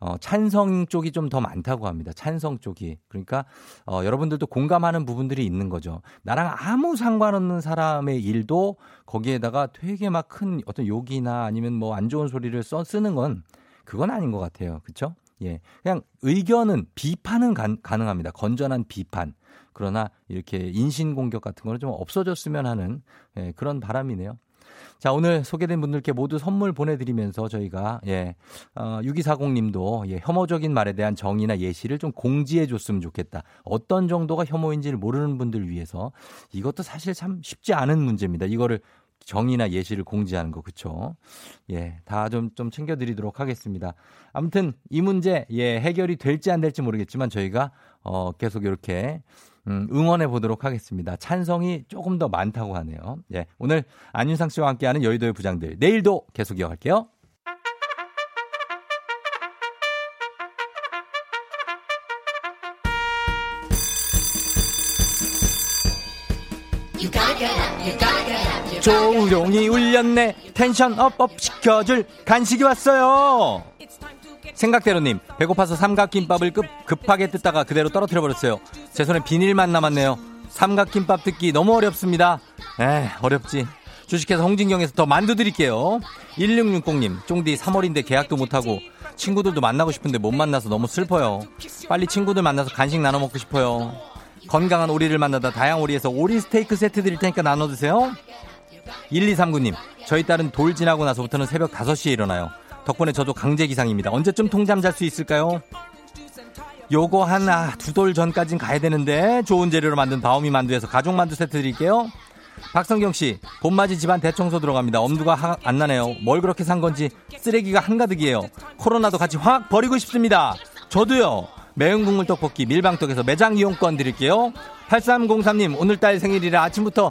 Speaker 1: 어, 찬성 쪽이 좀 더 많다고 합니다. 찬성 쪽이. 그러니까 어, 여러분들도 공감하는 부분들이 있는 거죠. 나랑 아무 상관없는 사람의 일도 거기에다가 되게 막 큰 어떤 욕이나 아니면 뭐 안 좋은 소리를 써 쓰는 건 그건 아닌 것 같아요. 그렇죠? 예. 그냥 의견은 비판은 가, 가능합니다. 건전한 비판. 그러나 이렇게 인신 공격 같은 거는 좀 없어졌으면 하는 예, 그런 바람이네요. 자, 오늘 소개된 분들께 모두 선물 보내드리면서 저희가, 예, 어, 6240님도, 예, 혐오적인 말에 대한 정의나 예시를 좀 공지해 줬으면 좋겠다. 어떤 정도가 혐오인지를 모르는 분들 위해서 이것도 사실 참 쉽지 않은 문제입니다. 이거를 정의나 예시를 공지하는 거, 그쵸? 예, 다 좀, 좀 챙겨드리도록 하겠습니다. 아무튼 이 문제, 예, 해결이 될지 안 될지 모르겠지만 저희가, 어, 계속 이렇게 음, 응원해 보도록 하겠습니다. 찬성이 조금 더 많다고 하네요. 예. 오늘 안윤상 씨와 함께하는 여의도의 부장들. 내일도 계속 이어갈게요. 조우종이 울렸네 텐션 업업 시켜줄 간식이 왔어요 생각대로님, 배고파서 삼각김밥을 급, 급하게 뜯다가 그대로 떨어뜨려 버렸어요. 제 손에 비닐만 남았네요. 삼각김밥 뜯기 너무 어렵습니다. 에, 어렵지. 주식회사 홍진경에서 더 만두 드릴게요. 1660님, 쫑디 3월인데 계약도 못하고 친구들도 만나고 싶은데 못 만나서 너무 슬퍼요. 빨리 친구들 만나서 간식 나눠 먹고 싶어요. 건강한 오리를 만나다 다양오리에서 오리 스테이크 세트 드릴 테니까 나눠 드세요. 1239님, 저희 딸은 돌 지나고 나서부터는 새벽 5시에 일어나요. 덕분에 저도 강제 기상입니다. 언제쯤 통잠 잘 수 있을까요? 요거 하나 두 돌 전까진 가야 되는데 좋은 재료로 만든 다오미 만두에서 가족 만두 세트 드릴게요. 박성경 씨, 봄맞이 집안 대청소 들어갑니다. 엄두가 하, 안 나네요. 뭘 그렇게 산 건지 쓰레기가 한가득이에요. 코로나도 같이 확 버리고 싶습니다. 저도요. 매운 국물 떡볶이 밀방떡에서 매장 이용권 드릴게요. 8303님, 오늘 딸 생일이라 아침부터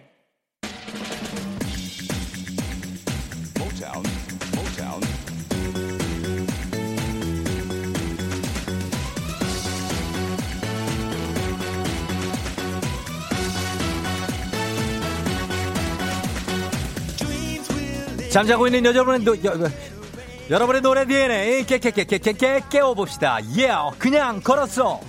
Speaker 1: 잠자고 있는 여러분의 노, 여, 여러분의 노래 DNA 깨깨깨깨깨깨 깨워봅시다. 예, yeah, 그냥 걸었어.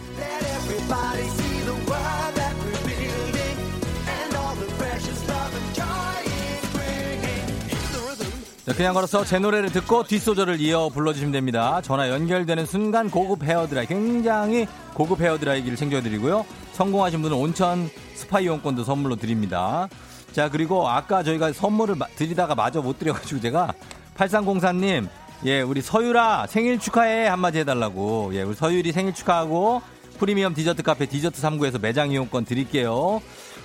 Speaker 1: 자, 그냥 걸어서 제 노래를 듣고 뒷소절을 이어 불러주시면 됩니다. 전화 연결되는 순간 고급 헤어드라이, 굉장히 고급 헤어드라이기를 챙겨드리고요. 성공하신 분은 온천 스파 이용권도 선물로 드립니다. 자, 그리고 아까 저희가 선물을 드리다가 마저 못 드려가지고 제가 8304님, 예, 우리 서유라 생일 축하해 한마디 해달라고. 예, 우리 서유리 생일 축하하고 프리미엄 디저트 카페 디저트 3구에서 매장 이용권 드릴게요.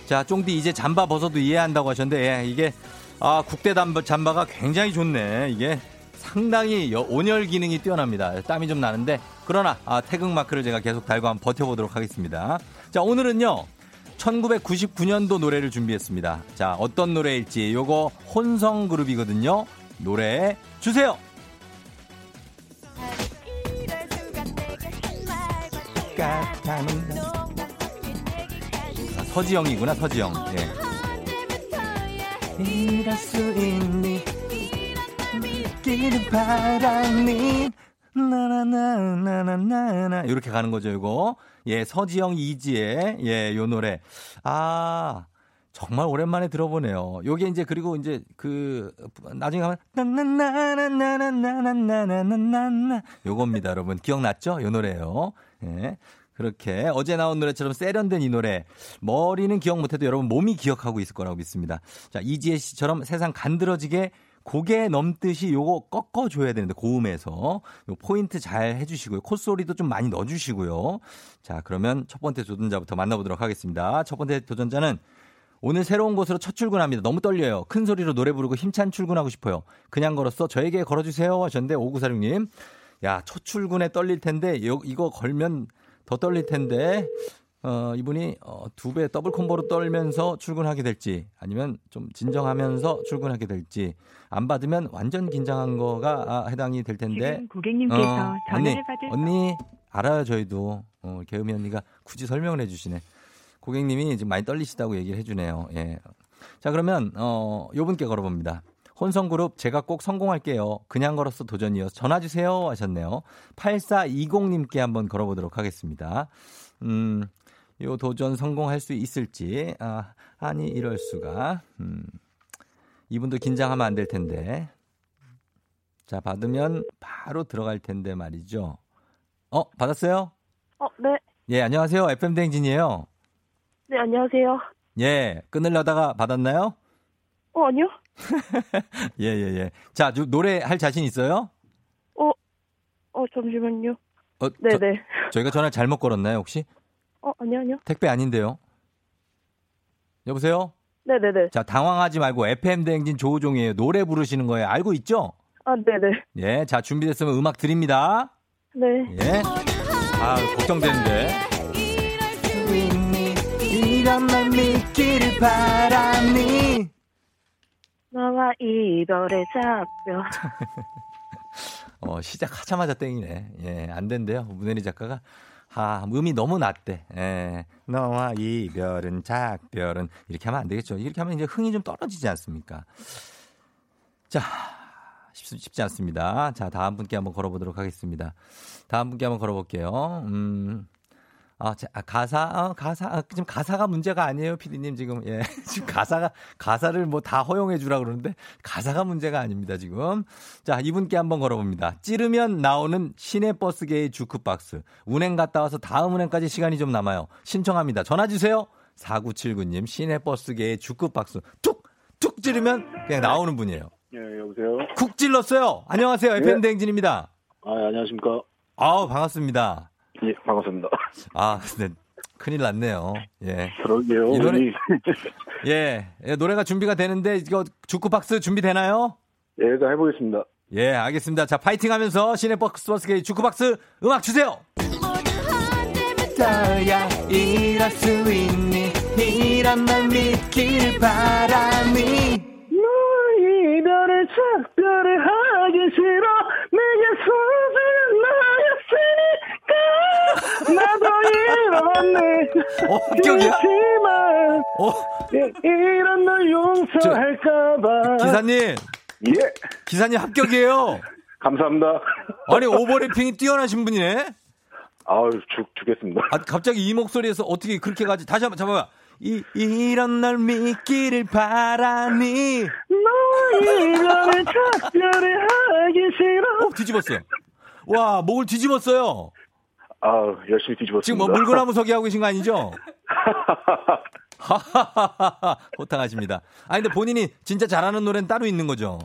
Speaker 1: 자, 쫑디 이제 잠바 벗어도 이해한다고 하셨는데, 예, 이게 아, 국대 잠바, 잠바가 굉장히 좋네. 이게 상당히 온열 기능이 뛰어납니다. 땀이 좀 나는데 그러나 아, 태극 마크를 제가 계속 달고 한번 버텨보도록 하겠습니다. 자, 오늘은요. 1999년도 노래를 준비했습니다. 자, 어떤 노래일지 요거 혼성 그룹이거든요. 노래 주세요. 아, 서지영이구나, 서지영. 예. 이럴 수 있니 느끼는 바람이 나나나나나나나 이렇게 가는 거죠 이거 예 서지영 이지의 예 요 노래 아 정말 오랜만에 들어보네요. 요게 이제 그리고 이제 그 나중에 가면 나나나나나나나나나나나나 요겁니다, 여러분. 기억났죠? 요 노래요. 예. 그렇게 어제 나온 노래처럼 세련된 이 노래 머리는 기억 못해도 여러분 몸이 기억하고 있을 거라고 믿습니다. 자 이지혜 씨처럼 세상 간드러지게 고개 넘듯이 요거 꺾어줘야 되는데 고음에서 요 포인트 잘 해주시고요 콧소리도 좀 많이 넣어주시고요. 자 그러면 첫 번째 도전자부터 만나보도록 하겠습니다. 첫 번째 도전자는 오늘 새로운 곳으로 첫 출근합니다. 너무 떨려요. 큰 소리로 노래 부르고 힘찬 출근하고 싶어요. 그냥 걸었어. 저에게 걸어주세요 하셨는데 5946님. 야, 첫 출근에 떨릴 텐데 이거 걸면 더 떨릴 텐데 어, 이분이 어, 두배 더블 콤보로 떨면서 출근하게 될지 아니면 좀 진정하면서 출근하게 될지 안 받으면 완전 긴장한 거가 아, 해당이 될 텐데
Speaker 3: 고객님께서 어, 전화를
Speaker 1: 언니, 받을 언니 알아요 저희도 어, 개음이 언니가 굳이 설명을 해주시네 고객님이 지금 많이 떨리시다고 얘기를 해주네요 예. 자 그러면 어, 요 분께 걸어봅니다 혼성그룹 제가 꼭 성공할게요. 그냥 걸었어 도전이요. 전화 주세요 하셨네요. 8420님께 한번 걸어보도록 하겠습니다. 음, 요 도전 성공할 수 있을지. 아, 아니, 이럴 수가. 음, 이분도 긴장하면 안 될 텐데. 자, 받으면 바로 들어갈 텐데 말이죠. 어, 받았어요?
Speaker 3: 어, 네.
Speaker 1: 예, 안녕하세요. FM대행진이에요.
Speaker 3: 네, 안녕하세요.
Speaker 1: 예, 끊으려다가 받았나요?
Speaker 3: 어, 아니요. <laughs>
Speaker 1: 예, 예, 예. 자, 노래 할 자신 있어요?
Speaker 3: 어, 어, 잠시만요. 어, 네네. 저, 네.
Speaker 1: 저희가 전화 잘못 걸었나요, 혹시?
Speaker 3: 어, 아니요, 아니요.
Speaker 1: 택배 아닌데요? 여보세요?
Speaker 3: 네네네.
Speaker 1: 자, 당황하지 말고 FM대행진 조우종이에요. 노래 부르시는 거예요. 알고 있죠?
Speaker 3: 아, 네네.
Speaker 1: 예, 자, 준비됐으면 음악 드립니다.
Speaker 3: 네.
Speaker 1: 예. 아, 걱정되는데. 이런 말 믿기를 바라니.
Speaker 3: 너와 이별의 작별. <laughs>
Speaker 1: 어, 시작하자마자 땡이네. 예, 안 된대요. 문혜리 작가가. 아, 음이 너무 낮대. 예. 너와 이별은 작별은 이렇게 하면 안 되겠죠. 이렇게 하면 이제 흥이 좀 떨어지지 않습니까? 자, 쉽, 쉽지 않습니다. 자, 다음 분께 한번 걸어보도록 하겠습니다. 다음 분께 한번 걸어볼게요. 음, 아, 자, 아, 가사, 어, 가사, 아, 지금 가사가 문제가 아니에요, 피디님 지금. 예. <laughs> 지금 가사가, 가사를 뭐 다 허용해 주라 그러는데 가사가 문제가 아닙니다, 지금. 자, 이분께 한번 걸어봅니다. 찌르면 나오는 시내버스계의 주크박스. 운행 갔다 와서 다음 운행까지 시간이 좀 남아요. 신청합니다. 전화 주세요. 4979님, 시내버스계의 주크박스. 툭! 툭 찌르면 그냥 나오는 분이에요.
Speaker 7: 예, 여보세요?
Speaker 1: 쿡 찔렀어요. 안녕하세요. 예. FM대행진입니다.
Speaker 7: 아, 예, 안녕하십니까.
Speaker 1: 아우, 반갑습니다.
Speaker 7: 예, 반갑습니다.
Speaker 1: 아, 근데 큰일 났네요. 예.
Speaker 7: 그러게요.
Speaker 1: 이 노래, <laughs> 예, 예, 노래가 준비가 되는데 이거 주크박스 준비되나요?
Speaker 7: 예, 일단 해보겠습니다.
Speaker 1: 예, 알겠습니다. 자, 파이팅 하면서 시네박스 버스게이 주크박스 음악 주세요! 이럴 수 있니 이런 말 믿기를 바라니
Speaker 7: 이렇네.
Speaker 1: 어, 합격이야?
Speaker 7: 어. 이런 널 용서할까봐.
Speaker 1: 기사님.
Speaker 7: 예.
Speaker 1: 기사님 합격이에요. <laughs>
Speaker 7: 감사합니다.
Speaker 1: 아니 오버래핑이 뛰어나신 분이네.
Speaker 7: 아우 죽 죽겠습니다.
Speaker 1: 아 갑자기 이 목소리에서 어떻게 그렇게 가지? 다시 한번 잡아봐. 이 이런 날 믿기를 바라니.
Speaker 7: 너희를 <laughs> 작별을 하기 싫어.
Speaker 1: 어, 뒤집었어요. 와 목을 뒤집었어요.
Speaker 7: 아 열심히 뒤집었습니다.
Speaker 1: 지금 뭐 물구나무 서기 하고 계신 거 아니죠? 하하하하 <laughs> <laughs> 호탕하십니다. 아 근데 본인이 진짜 잘하는 노래는 따로 있는 거죠?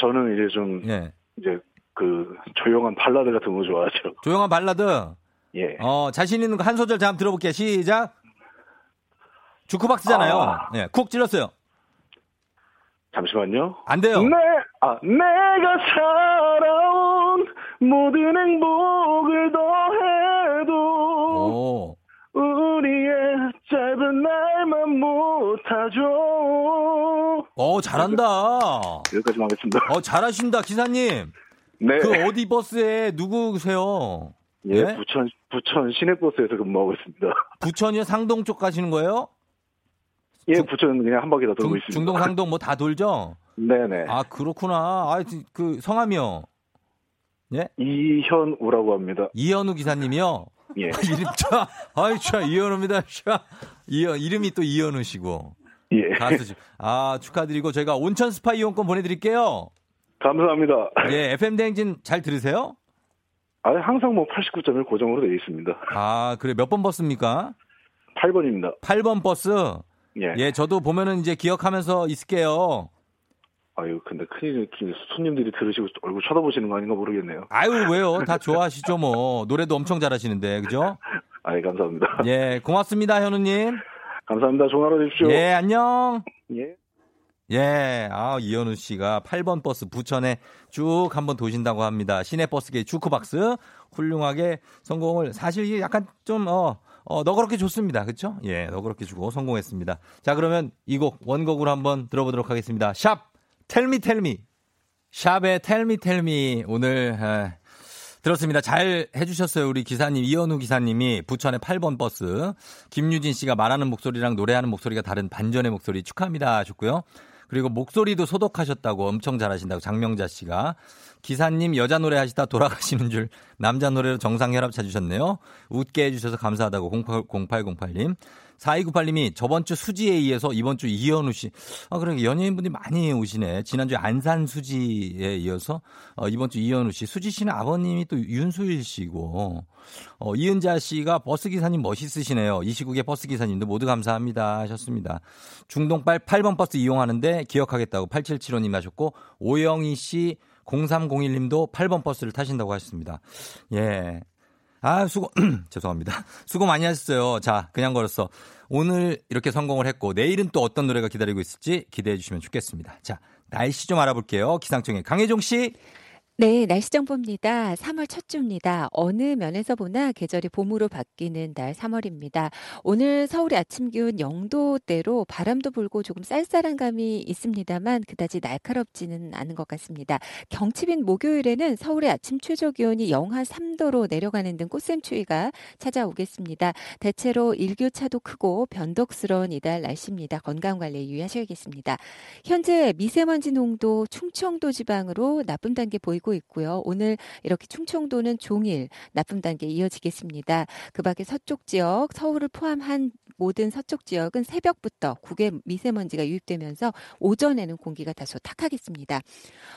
Speaker 7: 저는 이제 좀 예. 이제 그 조용한 발라드 같은 거 좋아하죠.
Speaker 1: 조용한 발라드.
Speaker 7: 예.
Speaker 1: 어 자신 있는 거 한 소절 잠깐 들어볼게요. 시작. 주크박스잖아요. 아. 예, 쿡 찔렀어요.
Speaker 7: 잠시만요.
Speaker 1: 안 돼요.
Speaker 7: 네, 아, 내가 살아온 모든 행복을 더해도 오. 우리의 짧은 날만 못하죠.
Speaker 1: 어, 잘한다.
Speaker 7: 여기까지 하겠습니다.
Speaker 1: 어, 잘하신다, 기사님.
Speaker 7: 네.
Speaker 1: 그 어디 버스에 누구세요?
Speaker 7: 예, 네? 부천, 부천 시내버스에서 근무하고 있습니다. <laughs>
Speaker 1: 부천이요? 상동 쪽 가시는 거예요?
Speaker 7: 예, 중, 부천 그냥 한 바퀴 다 돌고 중, 있습니다.
Speaker 1: 중동, 상동 뭐 다 돌죠?
Speaker 7: 네네. <laughs>
Speaker 1: 아, 그렇구나. 아, 그 성함이요? 예?
Speaker 7: 이현우라고 합니다.
Speaker 1: 이현우 기사님이요?
Speaker 7: 예.
Speaker 1: 아, 이름 차, 아이 차 이현우입니다. 차. 이현 이름이 또 이현우시고.
Speaker 7: 예.
Speaker 1: 가수시. 아 축하드리고 저희가 온천 스파 이용권 보내 드릴게요.
Speaker 7: 감사합니다.
Speaker 1: 예, FM 대행진 잘 들으세요?
Speaker 7: 아, 항상 뭐 89점일 고정으로 되어 있습니다.
Speaker 1: 아, 그래 몇 번 버스입니까?
Speaker 7: 8번입니다.
Speaker 1: 8번 버스.
Speaker 7: 예.
Speaker 1: 예, 저도 보면은 이제 기억하면서 있을게요.
Speaker 7: 아유, 근데 큰일, 손님들이 들으시고 얼굴 쳐다보시는 거 아닌가 모르겠네요.
Speaker 1: 아유, 왜요? 다 좋아하시죠, 뭐. 노래도 엄청 잘하시는데, 그죠? <laughs>
Speaker 7: 아예 감사합니다.
Speaker 1: 예, 고맙습니다, 현우님.
Speaker 7: 감사합니다. 좋은 하루 되십시오.
Speaker 1: 예, 안녕.
Speaker 7: 예.
Speaker 1: 예, 아, 이현우 씨가 8번 버스 부천에 쭉 한번 도신다고 합니다. 시내버스계 주크박스 훌륭하게 성공을 사실 이게 약간 좀, 어, 어, 너그럽게 좋습니다. 그쵸? 예, 너그럽게 주고 성공했습니다. 자, 그러면 이 곡 원곡으로 한번 들어보도록 하겠습니다. 샵, 텔미 텔미. 샵의 텔미 텔미 오늘, 에, 들었습니다. 잘 해주셨어요. 우리 기사님, 이현우 기사님이 부천의 8번 버스. 김유진 씨가 말하는 목소리랑 노래하는 목소리가 다른 반전의 목소리 축하합니다 하셨고요. 그리고 목소리도 소독하셨다고 엄청 잘하신다고 장명자 씨가 기사님 여자 노래 하시다 돌아가시는 줄 남자 노래로 정상 혈압 찾으셨네요. 웃게 해주셔서 감사하다고 0808님. 4298님이 저번 주 수지에 의해서 이번 주 이현우 씨. 아, 그러니까 연예인분들이 많이 오시네. 지난주 안산 수지에 이어서 어, 이번 주 이현우 씨. 수지 씨는 아버님이 또 윤수일 씨고. 어, 이은자 씨가 버스 기사님 멋있으시네요. 이 시국에 버스 기사님도 모두 감사합니다 하셨습니다. 중동 8번 버스 이용하는데 기억하겠다고 8775님 하셨고 오영희 씨 0301님도 8번 버스를 타신다고 하셨습니다. 예. 아, 수고, <clears throat> 죄송합니다. <laughs> 수고 많이 하셨어요. 자, 그냥 걸었어. 오늘 이렇게 성공을 했고, 내일은 또 어떤 노래가 기다리고 있을지 기대해 주시면 좋겠습니다. 자, 날씨 좀 알아볼게요. 기상청의 강혜종 씨.
Speaker 8: 네, 날씨 정보입니다. 3월 첫 주입니다. 어느 면에서 보나 계절이 봄으로 바뀌는 날 3월입니다. 오늘 서울의 아침 기온 0도대로 바람도 불고 조금 쌀쌀한 감이 있습니다만 그다지 날카롭지는 않은 것 같습니다. 경칩인 목요일에는 서울의 아침 최저 기온이 영하 3도로 내려가는 등 꽃샘추위가 찾아오겠습니다. 대체로 일교차도 크고 변덕스러운 이달 날씨입니다. 건강 관리에 유의하셔야겠습니다. 현재 미세먼지 농도 충청도 지방으로 나쁨 단계 보이고 되고 있고요. 오늘 이렇게 충청도는 종일 나쁨 단계 이어지겠습니다. 그 밖에 서쪽 지역, 서울을 포함한 모든 서쪽 지역은 새벽부터 국외 미세먼지가 유입되면서 오전에는 공기가 다소 탁하겠습니다.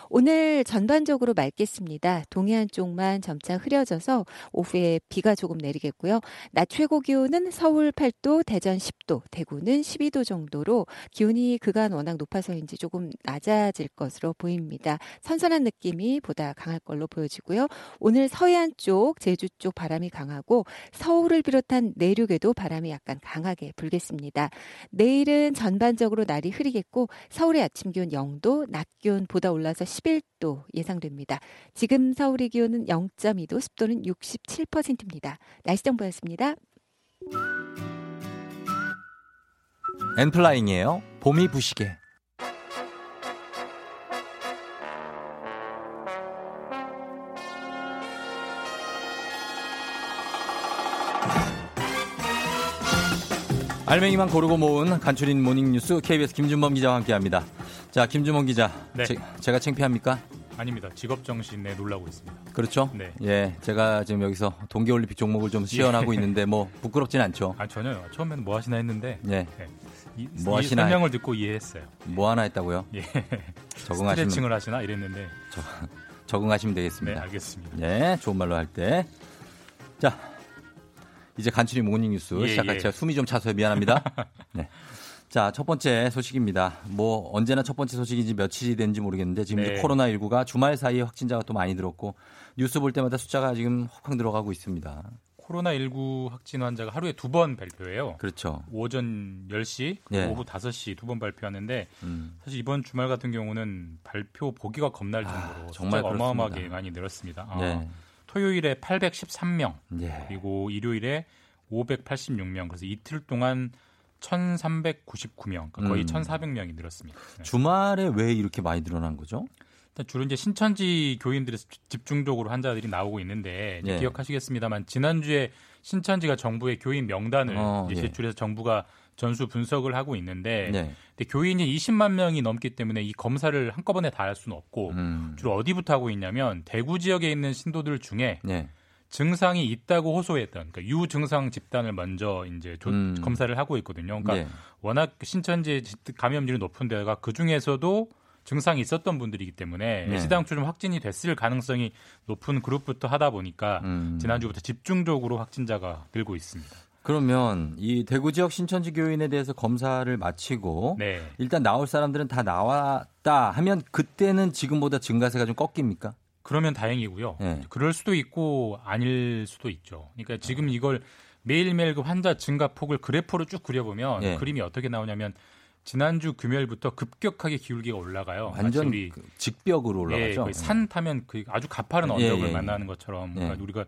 Speaker 8: 오늘 전반적으로 맑겠습니다. 동해안 쪽만 점차 흐려져서 오후에 비가 조금 내리겠고요. 낮 최고 기온은 서울 8도, 대전 10도, 대구는 12도 정도로 기온이 그간 워낙 높아서인지 조금 낮아질 것으로 보입니다. 선선한 느낌이 보다 강할 걸로 보여지고요. 오늘 서해안 쪽, 제주 쪽 바람이 강하고 서울을 비롯한 내륙에도 바람이 약간 강하 강하게 불겠습니다. 내일은 전반적으로 날이 흐리겠고 서울의 아침 기온 0도, 낮 기온 보다 올라서 11도 예상됩니다. 지금 서울의 기온은 0.2도, 습도는 67%입니다. 날씨 정보였습니다.
Speaker 1: 엔플라잉이에요. 봄이 부시게. 알맹이만 고르고 모은 간추린 모닝뉴스 KBS 김준범 기자와 함께합니다. 자, 김주mon 기자. 네. 제, 가 창피합니까?
Speaker 9: 아닙니다. 직업 정신에 놀라고 있습니다.
Speaker 1: 그렇죠? 네. 예, 제가 지금 여기서 동계올림픽 종목을 좀 시연하고 예. 있는데 뭐 부끄럽진 않죠.
Speaker 9: 아 전혀요. 처음에는 뭐 하시나 했는데. 예. 네.
Speaker 1: 이, 뭐 하시나?
Speaker 9: 설명을 듣고 이해했어요.
Speaker 1: 뭐 하나 했다고요?
Speaker 9: 예. <laughs> 적응하시면. 스트레칭을 하시나 이랬는데.
Speaker 1: 저, 적응하시면 되겠습니다.
Speaker 9: 네, 알겠습니다.
Speaker 1: 예, 좋은 말로 할 때. 자, 이제 간추린 모닝 뉴스 예, 시작할 예. 제가 숨이 좀 차서 미안합니다. <laughs> 네. 자, 첫 번째 소식입니다. 뭐 언제나 첫 번째 소식인지 며칠이 된지 모르겠는데 지금 네. 코로나19가 주말 사이에 확진자가 또 많이 늘었고 뉴스 볼 때마다 숫자가 지금 확확 늘어가고 있습니다.
Speaker 9: 코로나19 확진 환자가 하루에 두 번 발표해요.
Speaker 1: 그렇죠.
Speaker 9: 오전 10시, 네. 오후 5시 두 번 발표하는데 음. 사실 이번 주말 같은 경우는 발표 보기가 겁날 아, 정도로 아, 정말 어마어마하게 많이 늘었습니다. 아, 네. 토요일에 813명, 네. 그리고 일요일에 586명. 그래서 이틀 동안 1,399명, 그러니까 거의 음. 1,400명이 늘었습니다.
Speaker 1: 네. 주말에 왜 이렇게 많이 늘어난 거죠?
Speaker 9: 일단 주로 이제 신천지 교인들에서 집중적으로 환자들이 나오고 있는데 예. 기억하시겠습니다만 지난주에 신천지가 정부의 교인 명단을 어, 예. 제출해서 정부가 전수 분석을 하고 있는데 네. 근데 교인이 20만 명이 넘기 때문에 이 검사를 한꺼번에 다 할 수는 없고 음. 주로 어디부터 하고 있냐면 대구 지역에 있는 신도들 중에 네. 증상이 있다고 호소했던 그러니까 유증상 집단을 먼저 이제 조, 음. 검사를 하고 있거든요. 그러니까 네. 워낙 신천지 감염률이 높은 데가 그 중에서도 증상이 있었던 분들이기 때문에 네. 시당초 좀 확진이 됐을 가능성이 높은 그룹부터 하다 보니까 음. 지난주부터 집중적으로 확진자가 늘고 있습니다.
Speaker 1: 그러면 이 대구 지역 신천지 교인에 대해서 검사를 마치고 네. 일단 나올 사람들은 다 나왔다 하면 그때는 지금보다 증가세가 좀 꺾입니까?
Speaker 9: 그러면 다행이고요. 네. 그럴 수도 있고 아닐 수도 있죠. 그러니까 지금 이걸 매일매일 그 환자 증가 폭을 그래프로 쭉 그려보면 네. 그림이 어떻게 나오냐면 지난주 금요일부터 급격하게 기울기가 올라가요.
Speaker 1: 완전 우리 그 직벽으로 올라가죠. 예,
Speaker 9: 산 타면 그 아주 가파른 예, 언덕을 예, 예. 만나는 것처럼 그러니까 우리가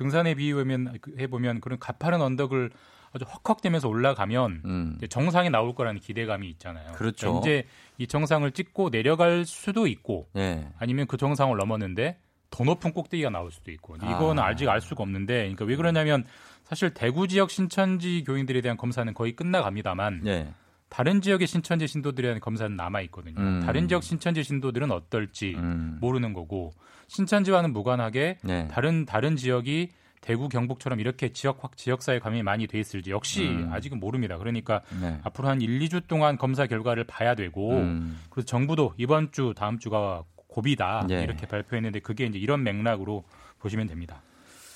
Speaker 9: 등산에 비유하면 해보면 그런 가파른 언덕을 아주 헉헉대면서 올라가면 음. 정상에 나올 거라는 기대감이 있잖아요.
Speaker 1: 그렇죠.
Speaker 9: 그러니까 이제 이 정상을 찍고 내려갈 수도 있고 예. 아니면 그 정상을 넘었는데 더 높은 꼭대기가 나올 수도 있고 이거는 아. 아직 알 수가 없는데 그러니까 왜 그러냐면 사실 대구 지역 신천지 교인들에 대한 검사는 거의 끝나갑니다만 예. 다른 지역의 신천지 신도들에 대한 검사는 남아 있거든요. 음. 다른 지역 신천지 신도들은 어떨지 음. 모르는 거고 신천지와는 무관하게 네. 다른 다른 지역이 대구 경북처럼 이렇게 지역 확 지역사회 감염이 많이 돼 있을지 역시 음. 아직은 모릅니다. 그러니까 네. 앞으로 한 1, 2주 동안 검사 결과를 봐야 되고 음. 그래서 정부도 이번 주 다음 주가 고비다 네. 이렇게 발표했는데 그게 이제 이런 맥락으로 보시면 됩니다.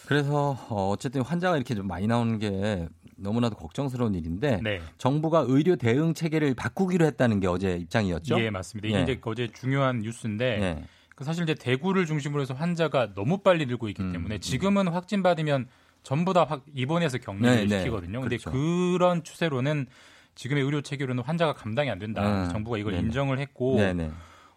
Speaker 1: 그래서 어, 어쨌든 환자가 이렇게 좀 많이 나오는 게 너무나도 걱정스러운 일인데 네. 정부가 의료 대응 체계를 바꾸기로 했다는 게 어제 입장이었죠.
Speaker 9: 예, 맞습니다. 이게 예. 이제 어제 중요한 뉴스인데 예. 그 사실 이제 대구를 중심으로 해서 환자가 너무 빨리 늘고 있기 음, 때문에 음. 지금은 확진 받으면 전부 다확 입원해서 격리를 네, 네. 시키거든요. 근데 그렇죠. 그런 추세로는 지금의 의료 체계로는 환자가 감당이 안 된다. 음, 정부가 이걸 네네. 인정을 했고 네네.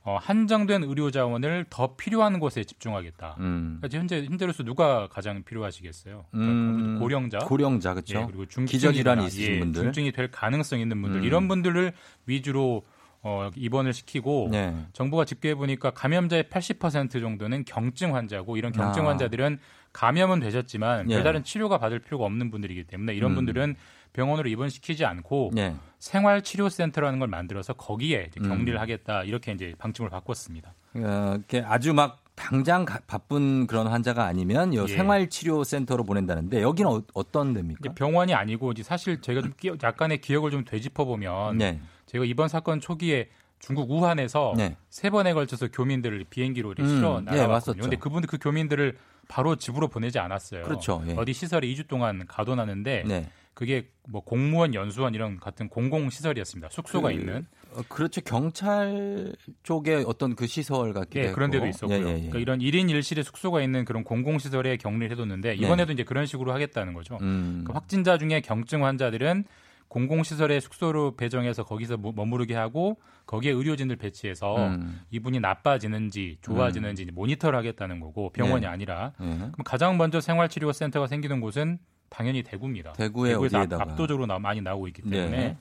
Speaker 9: 어, 한정된 의료 자원을 더 필요한 곳에 집중하겠다. 음. 그러니까 현재 현재로서 누가 가장 필요하시겠어요? 그러니까 음. 고령자,
Speaker 1: 고령자 그렇죠. 예, 그리고 중증 질환이 있으신
Speaker 9: 예,
Speaker 1: 분들,
Speaker 9: 중증이 될 가능성 있는 분들 음. 이런 분들을 위주로 어, 입원을 시키고 네. 정부가 집계해 보니까 감염자의 80% 정도는 경증 환자고 이런 경증 아. 환자들은 감염은 되셨지만 예. 별다른 치료가 받을 필요가 없는 분들이기 때문에 이런 음. 분들은 병원으로 입원시키지 않고 네. 생활치료센터라는 걸 만들어서 거기에 격리를 음. 하겠다 이렇게 이제 방침을 바꿨습니다.
Speaker 1: 어, 아주 막 당장 바쁜 그런 환자가 아니면 예. 생활치료센터로 보낸다는데 여기는 어, 떤 데입니까?
Speaker 9: 병원이 아니고 이제 사실 제가 좀 끼, 약간의 기억을 좀 되짚어 보면 네. 제가 이번 사건 초기에 중국 우한에서 네. 세 번에 걸쳐서 교민들을 비행기로 음, 실어 예, 나가왔거든요. 그런데 그분들 그 교민들을 바로 집으로 보내지 않았어요.
Speaker 1: 그렇죠. 예.
Speaker 9: 어디 시설에 2주 동안 가둬놨는데 네. 그게 뭐 공무원 연수원 이런 같은 공공 시설이었습니다. 숙소가
Speaker 1: 그,
Speaker 9: 있는.
Speaker 1: 어, 그렇죠. 경찰 쪽에 어떤 그 시설 같기도
Speaker 9: 예, 그런 데도 있었고요. 예, 예, 예. 그러니까 이런 1인 1실의 숙소가 있는 그런 공공 시설에 격리를 해뒀는데 네. 이번에도 네. 이제 그런 식으로 하겠다는 거죠. 음. 그 확진자 중에 경증 환자들은 공공시설의 숙소로 배정해서 거기서 머무르게 하고 거기에 의료진들 배치해서 음. 이분이 나빠지는지 좋아지는지 음. 모니터를 하겠다는 거고 병원이 네. 아니라 네. 그럼 가장 먼저 생활치료 센터가 생기는 곳은 당연히 대구입니다.
Speaker 1: 대구에
Speaker 9: 대구에서 어디에다가. 압도적으로 나, 많이 나오고 있기 때문에 네.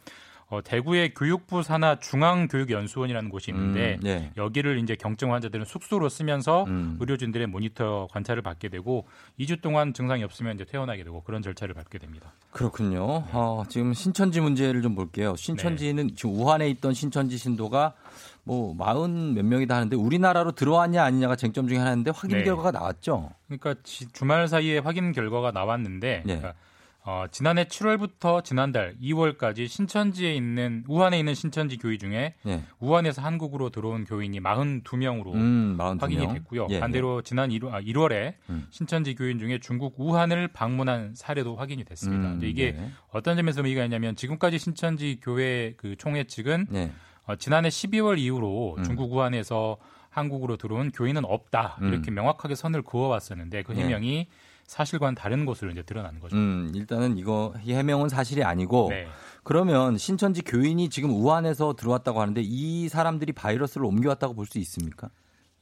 Speaker 9: 어, 대구의 교육부 산하 중앙교육연수원이라는 곳이 있는데 음, 네. 여기를 이제 경증 환자들은 숙소로 쓰면서 음. 의료진들의 모니터 관찰을 받게 되고 2주 동안 증상이 없으면 이제 퇴원하게 되고 그런 절차를 밟게 됩니다.
Speaker 1: 그렇군요. 네. 어, 지금 신천지 문제를 좀 볼게요. 신천지는 네. 지금 우한에 있던 신천지 신도가 뭐 마흔 몇 명이다 하는데 우리나라로 들어왔냐 아니냐가 쟁점 중에 하나인데 확인 네. 결과가 나왔죠.
Speaker 9: 그러니까 주말 사이에 확인 결과가 나왔는데 네. 그러니까 어, 지난해 7월부터 지난달 2월까지 신천지에 있는 우한에 있는 신천지 교회 중에 예. 우한에서 한국으로 들어온 교인이 42명으로 음, 42명. 확인이 됐고요. 예, 반대로 예. 지난 1월, 아, 1월에 음. 신천지 교인 중에 중국 우한을 방문한 사례도 확인이 됐습니다. 음, 이게 네. 어떤 점에서 의미가 있냐면 지금까지 신천지 교회 그 총회 측은 네. 어, 지난해 12월 이후로 음. 중국 우한에서 한국으로 들어온 교인은 없다 이렇게 음. 명확하게 선을 그어왔었는데 그 네. 해명이 사실과는 다른 것으로 이제 드러나는 거죠.
Speaker 1: 음, 일단은 이거 이 해명은 사실이 아니고 네. 그러면 신천지 교인이 지금 우한에서 들어왔다고 하는데 이 사람들이 바이러스를 옮겨왔다고 볼 수 있습니까?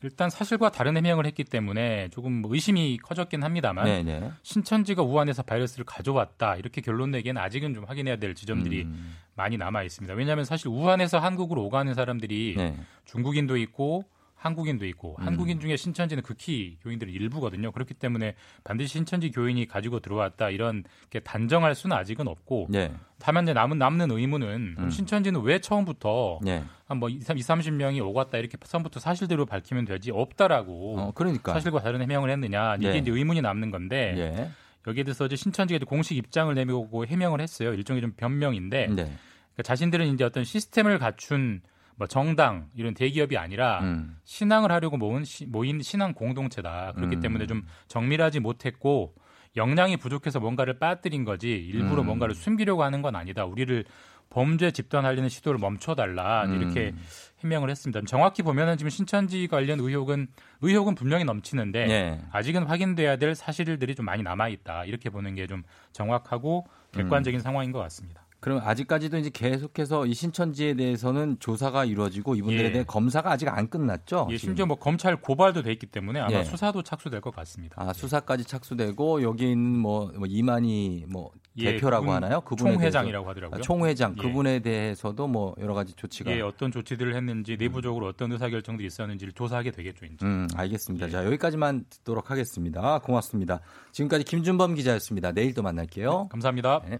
Speaker 9: 일단 사실과 다른 해명을 했기 때문에 조금 의심이 커졌긴 합니다만 네네. 네. 신천지가 우한에서 바이러스를 가져왔다 이렇게 결론 내기에는 아직은 좀 확인해야 될 지점들이 음. 많이 남아 있습니다. 왜냐하면 사실 우한에서 한국으로 오가는 사람들이 네. 중국인도 있고 한국인도 있고 음. 한국인 중에 신천지는 극히 교인들의 일부거든요. 그렇기 때문에 반드시 신천지 교인이 가지고 들어왔다 이런 게 단정할 수는 아직은 없고 네. 다만 이제 남은 남는 의문은 음. 신천지는 왜 처음부터 네. 한뭐 2, 30명이 오갔다 이렇게 처음부터 사실대로 밝히면 되지 없다라고 어, 그러니까 사실과 다른 해명을 했느냐 이게 네. 이제 의문이 남는 건데 예. 여기에 대해서 이제 신천지가 공식 입장을 내밀고 해명을 했어요. 일종의 좀 변명인데 네. 그러니까 자신들은 이제 어떤 시스템을 갖춘 뭐 정당 이런 대기업이 아니라 음. 신앙을 하려고 모은 시, 모인 신앙 공동체다. 그렇기 음. 때문에 좀 정밀하지 못했고 역량이 부족해서 뭔가를 빠뜨린 거지 일부러 음. 뭔가를 숨기려고 하는 건 아니다. 우리를 범죄 집단하려는 시도를 멈춰달라 이렇게 음. 해명을 했습니다. 정확히 보면은 지금 신천지 관련 의혹은 의혹은 분명히 넘치는데 네. 아직은 확인돼야 될 사실들이 좀 많이 남아 있다 이렇게 보는 게 좀 정확하고 객관적인 음. 상황인 것 같습니다.
Speaker 1: 그럼 아직까지도 이제 계속해서 이 신천지에 대해서는 조사가 이루어지고 이분들에 예. 대한 검사가 아직 안 끝났죠.
Speaker 9: 예, 심지어 뭐 검찰 고발도 돼 있기 때문에 아마 예. 수사도 착수될 것 같습니다.
Speaker 1: 아 수사까지 착수되고 여기 있는 뭐, 뭐 이만희 뭐 예, 대표라고 그분, 하나요?
Speaker 9: 그분에 총회장이라고 하더라고요.
Speaker 1: 아, 총회장 예. 그분에 대해서도 뭐 여러 가지 조치가
Speaker 9: 예, 어떤 조치들을 했는지 내부적으로 어떤 의사 결정들이 있었는지를 조사하게 되겠죠. 이제. 음,
Speaker 1: 알겠습니다. 예. 자 여기까지만 듣도록 하겠습니다. 고맙습니다. 지금까지 김준범 기자였습니다. 내일 또 만날게요.
Speaker 9: 네, 감사합니다. 네.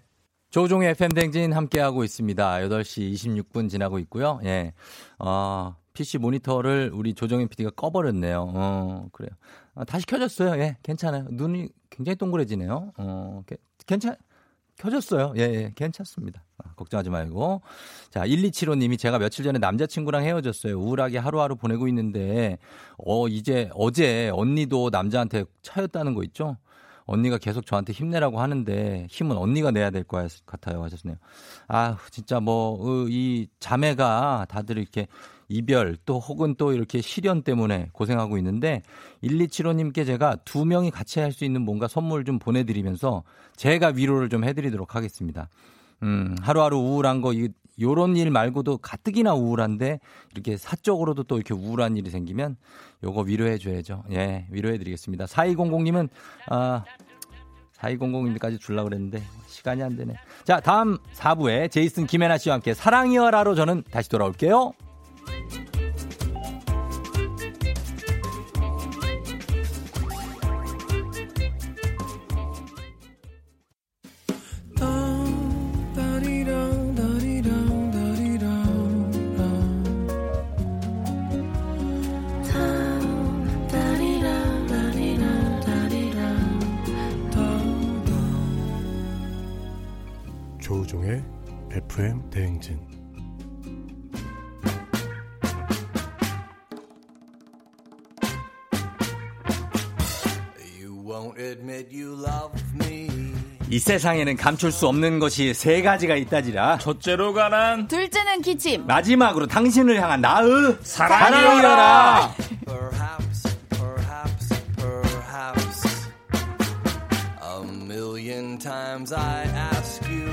Speaker 1: 조종의 FM댕진 함께하고 있습니다. 8시 26분 지나고 있고요. 예. 어, PC 모니터를 우리 조정현 PD가 꺼버렸네요. 어, 그래요. 아, 다시 켜졌어요. 예, 괜찮아요. 눈이 굉장히 동그래지네요. 어, 괜찮, 켜졌어요. 예, 예, 괜찮습니다. 아, 걱정하지 말고. 자, 1275님이 제가 며칠 전에 남자친구랑 헤어졌어요. 우울하게 하루하루 보내고 있는데, 어, 이제 어제 언니도 남자한테 차였다는 거 있죠? 언니가 계속 저한테 힘내라고 하는데 힘은 언니가 내야 될 것 같아요 하셨네요. 아 진짜 뭐 이 자매가 다들 이렇게 이별 또 혹은 또 이렇게 시련 때문에 고생하고 있는데 1275님께 제가 두 명이 같이 할 수 있는 뭔가 선물 좀 보내드리면서 제가 위로를 좀 해드리도록 하겠습니다. 음, 하루하루 우울한 거, 이, 요런 일 말고도 가뜩이나 우울한데, 이렇게 사적으로도 또 이렇게 우울한 일이 생기면, 요거 위로해 줘야죠. 예, 위로해 드리겠습니다. 4200님은, 아, 4200님까지 줄라 그랬는데, 시간이 안 되네. 자, 다음 4부에 제이슨 김혜나 씨와 함께 사랑이여라로 저는 다시 돌아올게요. 대행진 이 세상에는 감출 수 없는 것이 세 가지가 있다지라.
Speaker 9: 첫째로 가난
Speaker 8: 둘째는 기침.
Speaker 1: 마지막으로 당신을 향한 나의 사랑이여라.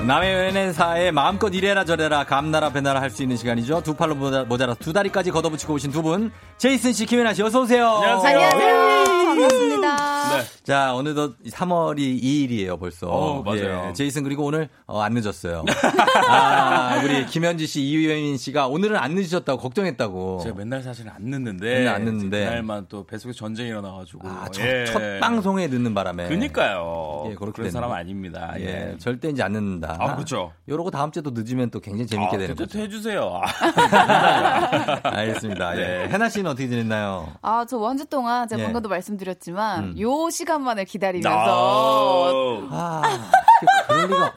Speaker 1: 남의 연애사에 마음껏 이래라 저래라 감나라 배나라 할 수 있는 시간이죠. 두 팔로 모자, 모자라 두 다리까지 걷어붙이고 오신 두 분. 제이슨 씨, 김연아 씨, 어서 오세요.
Speaker 9: 안녕하세요. 안녕하세요.
Speaker 10: 반갑습니다. 네.
Speaker 1: 자, 어느덧 3월이 2일이에요, 벌써.
Speaker 11: 어, 맞아요.
Speaker 1: 예, 제이슨 그리고 오늘 어, 안 늦었어요. <laughs> 아, 우리 김현지 씨, 이유민 씨가 오늘은 안 늦으셨다고 걱정했다고.
Speaker 11: 제가 맨날 사실 안 늦는데.
Speaker 1: 맨날 안 늦는데.
Speaker 11: 그날만 또 뱃속에 전쟁이 일어나가지고.
Speaker 1: 아, 첫, 예. 첫 방송에 늦는 바람에.
Speaker 11: 그니까요. 예, 그런 사람 아닙니다.
Speaker 1: 예. 예. 절대 이제 안 늦는다.
Speaker 11: 아, 그렇죠.
Speaker 1: 요러고 다음 주에도 늦으면 또 굉장히 재밌게 아, 되는 거죠.
Speaker 11: 해주세요. <laughs> <laughs>
Speaker 1: 알겠습니다. 예. 해나 씨는 어떻게 지냈나요?
Speaker 10: 아, 저한주 동안 제가 예. 방금도 말씀드렸지만 음. 요 시간만을 기다리면서
Speaker 1: 아, 아 그럴 리가.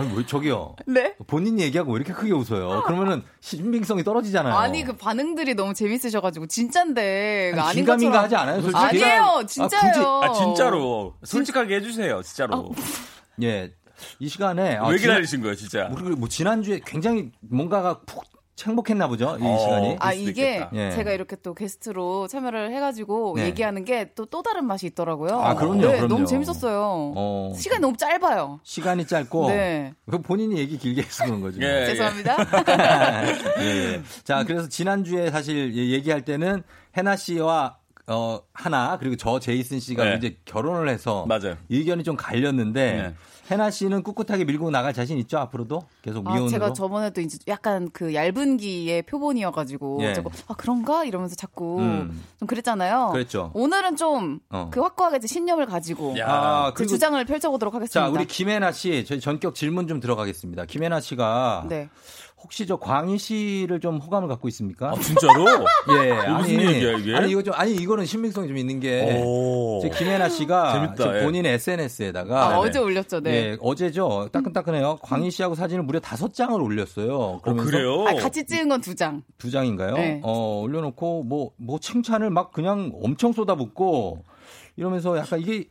Speaker 1: 아니, 왜 저기요?
Speaker 10: 네?
Speaker 1: 본인 얘기하고 왜 이렇게 크게 웃어요? 그러면은 신빙성이 떨어지잖아요.
Speaker 10: 아니, 그 반응들이 너무 재밌으셔가지고, 진짠데.
Speaker 1: 아니, 긴가민가 하지 않아요, 솔직히?
Speaker 10: 아니에요, 진짜예요.
Speaker 11: 아, 아 진짜로. 솔직하게 해주세요, 진짜로. 아,
Speaker 1: 예. 이 시간에.
Speaker 11: 왜 기다리신 거예요, 진짜?
Speaker 1: 뭐, 지난주에 굉장히 뭔가가 푹 행복했나 보죠 이 어, 시간이.
Speaker 10: 아 이게 예. 제가 이렇게 또 게스트로 참여를 해가지고 네. 얘기하는 게또또 다른 맛이 있더라고요.
Speaker 1: 아 그럼요. 네, 그럼요.
Speaker 10: 너무 재밌었어요. 어. 시간이 너무 짧아요.
Speaker 1: 시간이 짧고. 네. 그 본인이 얘기 길게 해서 그런 거죠.
Speaker 10: 예, 죄송합니다. <laughs>
Speaker 1: 예, 예. 자 그래서 지난 주에 사실 얘기할 때는 해나 씨와 어 하나 그리고 저 제이슨 씨가 네. 이제 결혼을 해서
Speaker 11: 맞아요.
Speaker 1: 의견이 좀 갈렸는데. 네. 해나 씨는 꿋꿋하게 밀고 나갈 자신 있죠 앞으로도 계속 미혼으로. 아,
Speaker 10: 제가 저번에도 이제 약간 그 얇은 기의 표본이어가지고 예. 자꾸 아 그런가 이러면서 자꾸 음. 좀 그랬잖아요.
Speaker 1: 그랬죠.
Speaker 10: 오늘은 좀그 어. 그 확고하게 신념을 가지고 아, 그 주장을 펼쳐보도록 하겠습니다.
Speaker 1: 자 우리 김혜나 씨 저희 전격 질문 좀 들어가겠습니다. 김혜나 씨가 네. 혹시 저 광희 씨를 좀 호감을 갖고 있습니까?
Speaker 11: 아, 진짜로? <laughs>
Speaker 1: 예. 아니, 무슨 얘기야, 이게? 아니, 이거 좀, 아니, 이거는 신빙성이 좀 있는 게. 김혜나 씨가 예. 본인 SNS에다가.
Speaker 10: 아, 어제 올렸죠, 네. 예,
Speaker 1: 어제죠. 따끈따끈해요. 광희 씨하고 사진을 무려 다섯 장을 올렸어요.
Speaker 11: 어, 그래요?
Speaker 10: 아, 같이 찍은 건 두 장.
Speaker 1: 두 장인가요? 네. 어, 올려놓고 뭐, 뭐 칭찬을 막 그냥 엄청 쏟아붓고 이러면서 약간 이게.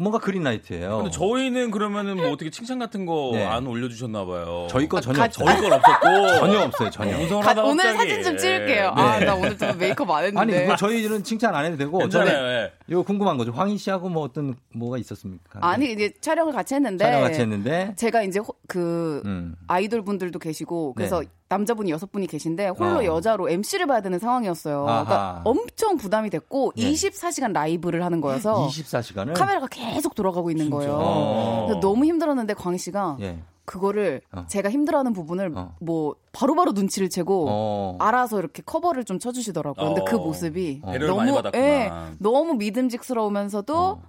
Speaker 1: 뭔가 그린라이트예요.
Speaker 11: 근데 저희는 그러면은 뭐 어떻게 칭찬 같은 거안 네. 올려주셨나 봐요.
Speaker 1: 저희 거 전혀 아, 없어요.
Speaker 11: 저희 건 없었고 <laughs>
Speaker 1: 전혀 없어요. 전혀.
Speaker 10: 가, 오늘 사진 좀 찍을게요. 네. 아나 오늘 좀 메이크업 안 했는데.
Speaker 1: 아니 뭐 저희는 칭찬 안 해도 되고 저는 네. 이거 궁금한 거죠. 황희 씨하고 뭐 어떤 뭐가 있었습니까?
Speaker 10: 아니 이제 촬영을 같이 했는데
Speaker 1: 촬영 같이 했는데
Speaker 10: 제가 이제 호, 그 음. 아이돌 분들도 계시고 그래서 네. 남자분이 여섯 분이 계신데 홀로 어. 여자로 MC를 봐야 되는 상황이었어요. 그러니까 엄청 부담이 됐고 네. 24시간 라이브를 하는 거여서
Speaker 1: 24시간을
Speaker 10: 카메라가 계속 돌아가고 있는 진짜? 거예요. 어. 너무 힘들었는데 광희 씨가 예. 그거를 어. 제가 힘들어하는 부분을 어. 뭐 바로바로 눈치를 채고 어. 알아서 이렇게 커버를 좀 쳐주시더라고요. 근데 그 어. 모습이 너무 예, 너무 믿음직스러우면서도 어.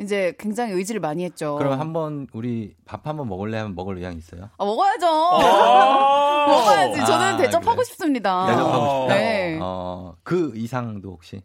Speaker 10: 이제 굉장히 의지를 많이 했죠.
Speaker 1: 그럼 한번 우리 밥 한번 먹을래 하면 먹을 의향 있어요?
Speaker 10: 아, 먹어야죠. <laughs> 먹어야지. 저는 아, 대접하고 그래. 싶습니다.
Speaker 1: 대접하고 싶다. 네. 어, 그 이상도 혹시?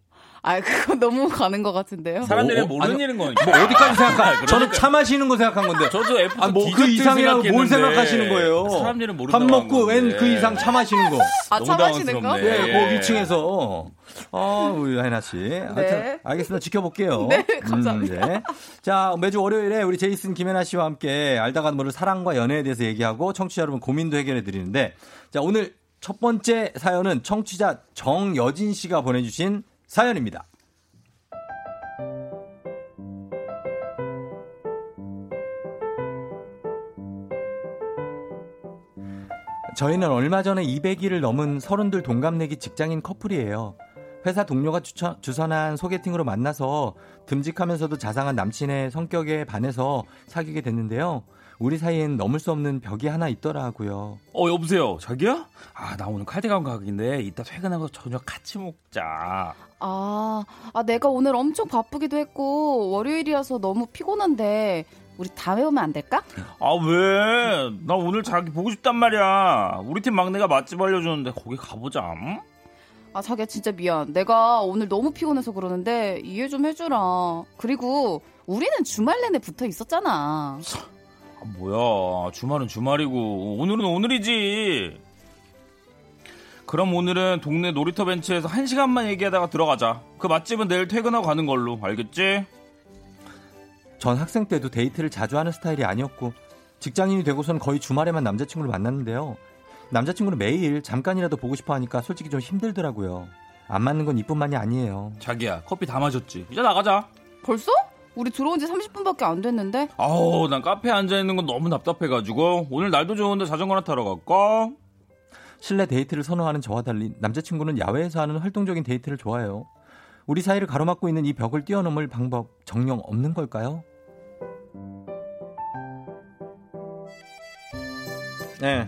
Speaker 10: 아, 그거 <laughs> 너무 가는 것 같은데요.
Speaker 11: 사람들이 뭐, 모르는 일인 거니까.
Speaker 1: 뭐 어디까지 생각하? 저는 차 마시는 거 생각한 건데.
Speaker 11: 저도 F 아,
Speaker 1: 뭐그 이상이라고 뭘 생각하시는 거예요?
Speaker 11: 사람들은 모르는
Speaker 1: 밥 먹고 웬 그 이상 차 마시는 거.
Speaker 10: 아, 차 마시는 거?
Speaker 1: 네, 그 위층에서. 아, 우리 하이나 씨. 네. 알겠습니다. 지켜볼게요. <laughs>
Speaker 10: 네, 감사합니다. 음, 네.
Speaker 1: 자, 매주 월요일에 우리 제이슨 김혜나 씨와 함께 알다가 모를 사랑과 연애에 대해서 얘기하고 청취자 여러분 고민도 해결해 드리는데 자, 오늘 첫 번째 사연은 청취자 정여진 씨가 보내주신 사연입니다. 저희는 얼마 전에 200일을 넘은 서른둘 동갑내기 직장인 커플이에요. 회사 동료가 추천, 주선한 소개팅으로 만나서 듬직하면서도 자상한 남친의 성격에 반해서 사귀게 됐는데요. 우리 사이엔 넘을 수 없는 벽이 하나 있더라고요.
Speaker 11: 어, 여보세요. 자기야? 아, 나 오늘 칼대강 가기인데 이따 퇴근하고 저녁 같이 먹자.
Speaker 10: 아, 아, 내가 오늘 엄청 바쁘기도 했고 월요일이어서 너무 피곤한데 우리 다음에 오면 안 될까?
Speaker 11: 아, 왜? 나 오늘 자기 보고 싶단 말이야. 우리 팀 막내가 맛집 알려주는데 거기 가보자. 응?
Speaker 10: 아, 자기야 진짜 미안. 내가 오늘 너무 피곤해서 그러는데 이해 좀 해주라. 그리고 우리는 주말 내내 붙어 있었잖아.
Speaker 11: 아, 뭐야. 주말은 주말이고 오늘은 오늘이지. 그럼 오늘은 동네 놀이터 벤치에서 한 시간만 얘기하다가 들어가자. 그 맛집은 내일 퇴근하고 가는 걸로. 알겠지?
Speaker 1: 전 학생 때도 데이트를 자주 하는 스타일이 아니었고 직장인이 되고선 거의 주말에만 남자친구를 만났는데요. 남자친구는 매일 잠깐이라도 보고 싶어 하니까 솔직히 좀 힘들더라고요. 안 맞는 건 이뿐만이 아니에요.
Speaker 11: 자기야, 커피 다 마셨지? 이제 나가자.
Speaker 10: 벌써? 우리 들어온 지 30분밖에 안 됐는데?
Speaker 11: 아우, 난 카페에 앉아있는 건 너무 답답해가지고 오늘 날도 좋은데 자전거나 타러 갈까?
Speaker 1: 실내 데이트를 선호하는 저와 달리 남자친구는 야외에서 하는 활동적인 데이트를 좋아해요. 우리 사이를 가로막고 있는 이 벽을 뛰어넘을 방법 정녕 없는 걸까요? 네.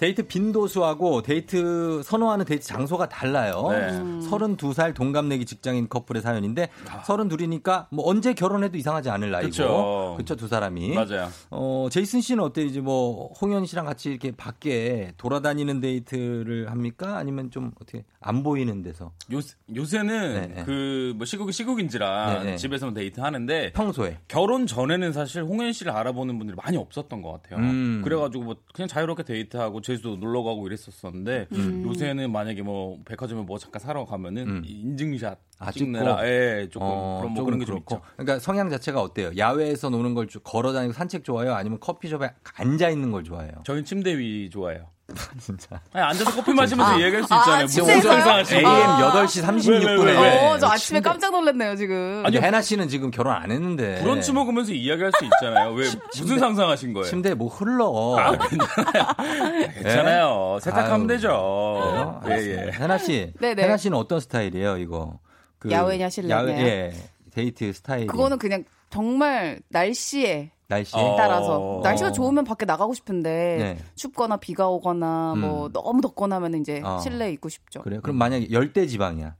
Speaker 1: 데이트 빈도수하고 데이트 선호하는 데이트 장소가 달라요. 네. 32살 동갑내기 직장인 커플의 사연인데 아. 32이니까 뭐 언제 결혼해도 이상하지 않을 나이고. 그렇죠. 그쵸, 두 사람이.
Speaker 11: 맞아요.
Speaker 1: 어, 제이슨 씨는 어때 이제 뭐 홍현희 씨랑 같이 이렇게 밖에 돌아다니는 데이트를 합니까? 아니면 좀 어떻게 안 보이는 데서?
Speaker 11: 요 요새는 네, 네. 그뭐 시국이 시국인지라 네, 네. 집에서 데이트 하는데
Speaker 1: 평소에
Speaker 11: 결혼 전에는 사실 홍현희 씨를 알아보는 분들이 많이 없었던 것 같아요. 음. 그래가지고 뭐 그냥 자유롭게 데이트하고 제주도 놀러 가고 이랬었었는데 음. 요새는 만약에 뭐 백화점에 뭐 잠깐 사러 가면은 음. 인증샷 아, 찍느라 예, 조금 어, 그런 뭐 그런 게 좀 있죠.
Speaker 1: 그러니까 성향 자체가 어때요? 야외에서 노는 걸 걸어 다니고 산책 좋아요? 아니면 커피숍에 앉아 있는 걸 좋아해요?
Speaker 11: 저희는 침대 위 좋아해요. <laughs>
Speaker 1: 진짜.
Speaker 11: 아니, 앉아서 커피 마시면서 아, 얘기할 수 있잖아요. 아, 무슨 상상하시고.
Speaker 1: AM 8시 36분에.
Speaker 10: 어, 저 아침에 깜짝 놀랐네요, 지금.
Speaker 1: 아니, 해나 씨는 지금 결혼 안 했는데.
Speaker 11: 브런치 먹으면서 이야기할 수 있잖아요. 왜, 침대, 무슨 상상하신 거예요?
Speaker 1: 침대에 뭐 흘러.
Speaker 11: 아, 괜찮아요. 괜찮아요. 네? 세탁하면 아유, 되죠.
Speaker 1: 예, 예. 해나 씨. 네네. 해나 씨는 어떤 스타일이에요, 이거?
Speaker 10: 그 야외냐, 실내냐? 야외,
Speaker 1: 예. 데이트 스타일.
Speaker 10: 그거는 그냥 정말 날씨에
Speaker 1: 날씨에
Speaker 10: 어... 따라서 날씨가 좋으면 밖에 나가고 싶은데 네. 춥거나 비가 오거나 음. 뭐 너무 덥거나 하면 이제 어. 실내에 있고 싶죠.
Speaker 1: 그래요? 그럼 만약에 열대 지방이야.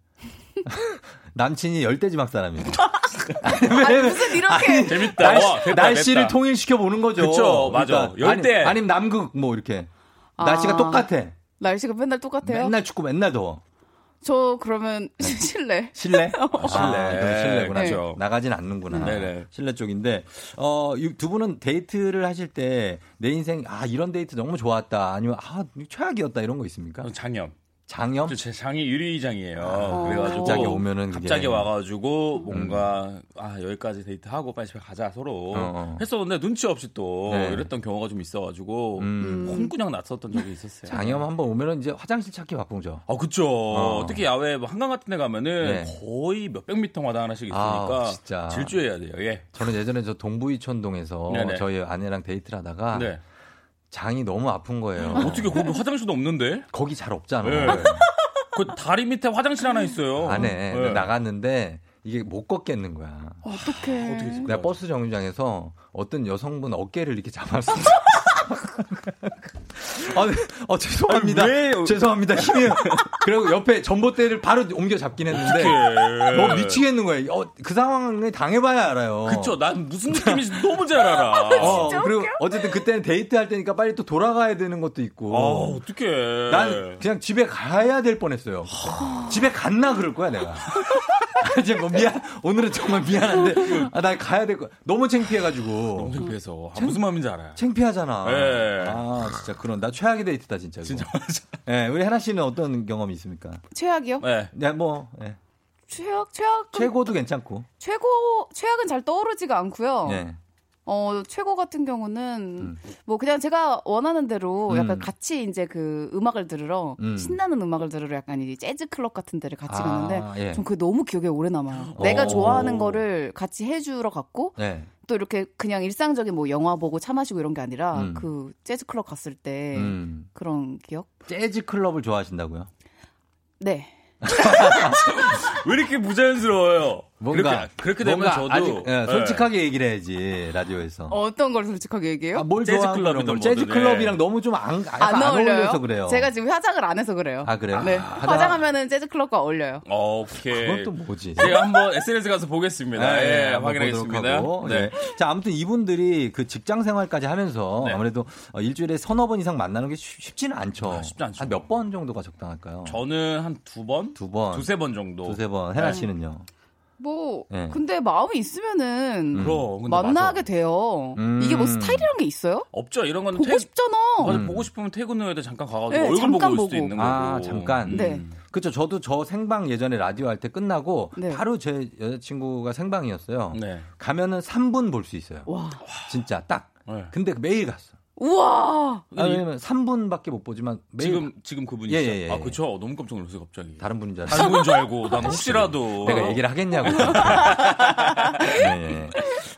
Speaker 1: <laughs> 남친이 열대 지방 사람이야. <laughs>
Speaker 10: 아니, 무슨 이렇게
Speaker 11: 아니, 재밌다. 날씨,
Speaker 1: 와, 날씨를 통일시켜 보는 거죠.
Speaker 11: 그렇죠, 맞아. 그러니까, 열대
Speaker 1: 아니, 아니면 남극 뭐 이렇게 아, 날씨가 똑같아.
Speaker 10: 날씨가 맨날 똑같아요?
Speaker 1: 맨날 춥고 맨날 더워.
Speaker 10: 저 그러면 <laughs> 실내.
Speaker 1: 실내? <laughs> 어, 실내. 아, 실내구나. 네. 나가진 않는구나. 네네. 실내 쪽인데 어, 두 분은 데이트를 하실 때 내 인생 아 이런 데이트 너무 좋았다. 아니면 아 최악이었다 이런 거 있습니까?
Speaker 11: 장염.
Speaker 1: 장염?
Speaker 11: 제 장이 유리장이에요. 아, 그래가지고
Speaker 1: 갑자기 오면은
Speaker 11: 갑자기 와가지고 뭔가 음. 아 여기까지 데이트하고 빨리 집에 가자 서로 어, 어. 했었는데 눈치 없이 또 네. 이랬던 경우가 좀 있어가지고 음. 혼꾸녕 났었던 적이 있었어요.
Speaker 1: 장염 한번 오면은 이제 화장실 찾기 바쁘죠.
Speaker 11: 아 그쵸. 어. 특히 야외 뭐 한강 같은 데 가면은 네. 거의 몇백 미터마다 하나씩 있으니까 아, 진짜. 질주해야 돼요. 예.
Speaker 1: 저는 예전에 저 동부이촌동에서 네네. 저희 아내랑 데이트를 하다가 네. 장이 너무 아픈 거예요.
Speaker 11: 어떻게 거기 화장실도 없는데?
Speaker 1: 거기 잘 없잖아.
Speaker 11: 네. 그 다리 밑에 화장실 하나 있어요.
Speaker 1: 안에 네. 나갔는데 이게 못 걷겠는 거야.
Speaker 10: 어떻게? 어떻게
Speaker 1: 내가 버스 정류장에서 어떤 여성분 어깨를 이렇게 잡았어. <laughs> 아, 어, 죄송합니다. 아니, 죄송합니다. 힘이 <laughs> 그리고 옆에 전봇대를 바로 옮겨 잡긴 했는데 너무 미치겠는 거예요. 어, 그 상황에 당해봐야 알아요.
Speaker 11: 그쵸. 난 무슨 느낌인지 너무 잘 알아. <laughs>
Speaker 1: 어, 그리고 어쨌든 그때는 데이트할 때니까 빨리 또 돌아가야 되는 것도 있고.
Speaker 11: 아, 어떡해.
Speaker 1: 난 그냥 집에 가야 될 뻔했어요. 집에 갔나 그럴 거야 내가. <laughs> 이제 뭐 미안 오늘은 정말 미안한데 아, 나 가야 될 거. 너무 창피해가지고.
Speaker 11: 너무 창피해서 아, 무슨 마음인지 알아요.
Speaker 1: 창피하잖아. 네. 아 진짜 그런 나 최악의 데이트다 진짜.
Speaker 11: 진짜 맞아.
Speaker 1: 네, 우리 해나 씨는 어떤 경험이 있습니까?
Speaker 10: 최악이요?
Speaker 1: 네. 네, 뭐. 네.
Speaker 10: 최악, 최악.
Speaker 1: 최고도 괜찮고.
Speaker 10: 최고, 최악은 잘 떠오르지가 않고요. 네. 어, 최고 같은 경우는 음. 뭐 그냥 제가 원하는 대로 음. 약간 같이 이제 그 음악을 들으러 음. 신나는 음악을 들으러 약간 이 재즈 클럽 같은 데를 같이 아, 갔는데 예. 전 그게 너무 기억에 오래 남아요. 오. 내가 좋아하는 거를 같이 해주러 갔고 네. 또 이렇게 그냥 일상적인 뭐 영화 보고 차 마시고 이런 게 아니라 음. 그 재즈 클럽 갔을 때 음. 그런 기억?
Speaker 1: 재즈 클럽을 좋아하신다고요?
Speaker 10: 네. <laughs>
Speaker 11: 왜 이렇게 부자연스러워요?
Speaker 1: 뭔가
Speaker 11: 그렇게, 그렇게 되면
Speaker 1: 뭔가
Speaker 11: 저도
Speaker 1: 아직, 예, 솔직하게 네. 얘기를 해야지 라디오에서.
Speaker 10: 어떤 걸 솔직하게 얘기해요?
Speaker 1: 아, 뭘 재즈 클럽이든 재즈 클럽이랑 너무 좀안 안, 안 어울려서 그래요.
Speaker 10: 제가 지금 화장을 안 해서 그래요.
Speaker 1: 아 그래요?
Speaker 10: 네. 아, 화장하면은 재즈 클럽과 어울려요.
Speaker 11: 오케이.
Speaker 1: 그건 또 뭐지?
Speaker 11: 제가 한번 SNS 가서 보겠습니다. 네, 예, 확인하겠습니다. 네.
Speaker 1: 네. 자 아무튼 이분들이 그 직장 생활까지 하면서 네. 아무래도 어, 일주일에 서너 번 이상 만나는 게 쉽지는 않죠.
Speaker 11: 아, 쉽지 않죠.
Speaker 1: 한 몇 번 정도가 적당할까요?
Speaker 11: 저는 한 두 번,
Speaker 1: 두 번,
Speaker 11: 두세 번 정도.
Speaker 1: 두세 번. 해나 네. 씨는요?
Speaker 10: 뭐 네. 근데 마음이 있으면은 음. 그럼, 만나게 맞아. 돼요. 음. 이게 뭐 스타일이란 게 있어요?
Speaker 11: 없죠. 이런 거는
Speaker 10: 보고 퇴... 싶잖아.
Speaker 11: 맞아, 음. 보고 싶으면 퇴근 후에도 잠깐 가가지고 네, 얼굴 잠깐 보고 올 수도 있는 거고.
Speaker 1: 아 잠깐.
Speaker 10: 네.
Speaker 1: 그렇죠. 저도 저 생방 예전에 라디오 할 때 끝나고 네. 바로 제 여자친구가 생방이었어요. 네. 가면은 3분 볼 수 있어요.
Speaker 10: 와.
Speaker 1: 진짜 딱. 네. 근데 매일 갔어.
Speaker 10: 우와.
Speaker 1: 아, 왜냐면 3분밖에 못 보지만 매일...
Speaker 11: 지금 지금 그분이죠. 예, 예, 예. 아 그렇죠. 너무 깜짝 놀랐어요 갑자기.
Speaker 1: 다른 분인 줄
Speaker 11: 알았어. 다른 분인 줄 알고 난 혹시라도
Speaker 1: 내가 얘기를 하겠냐고. <laughs> 네, 네.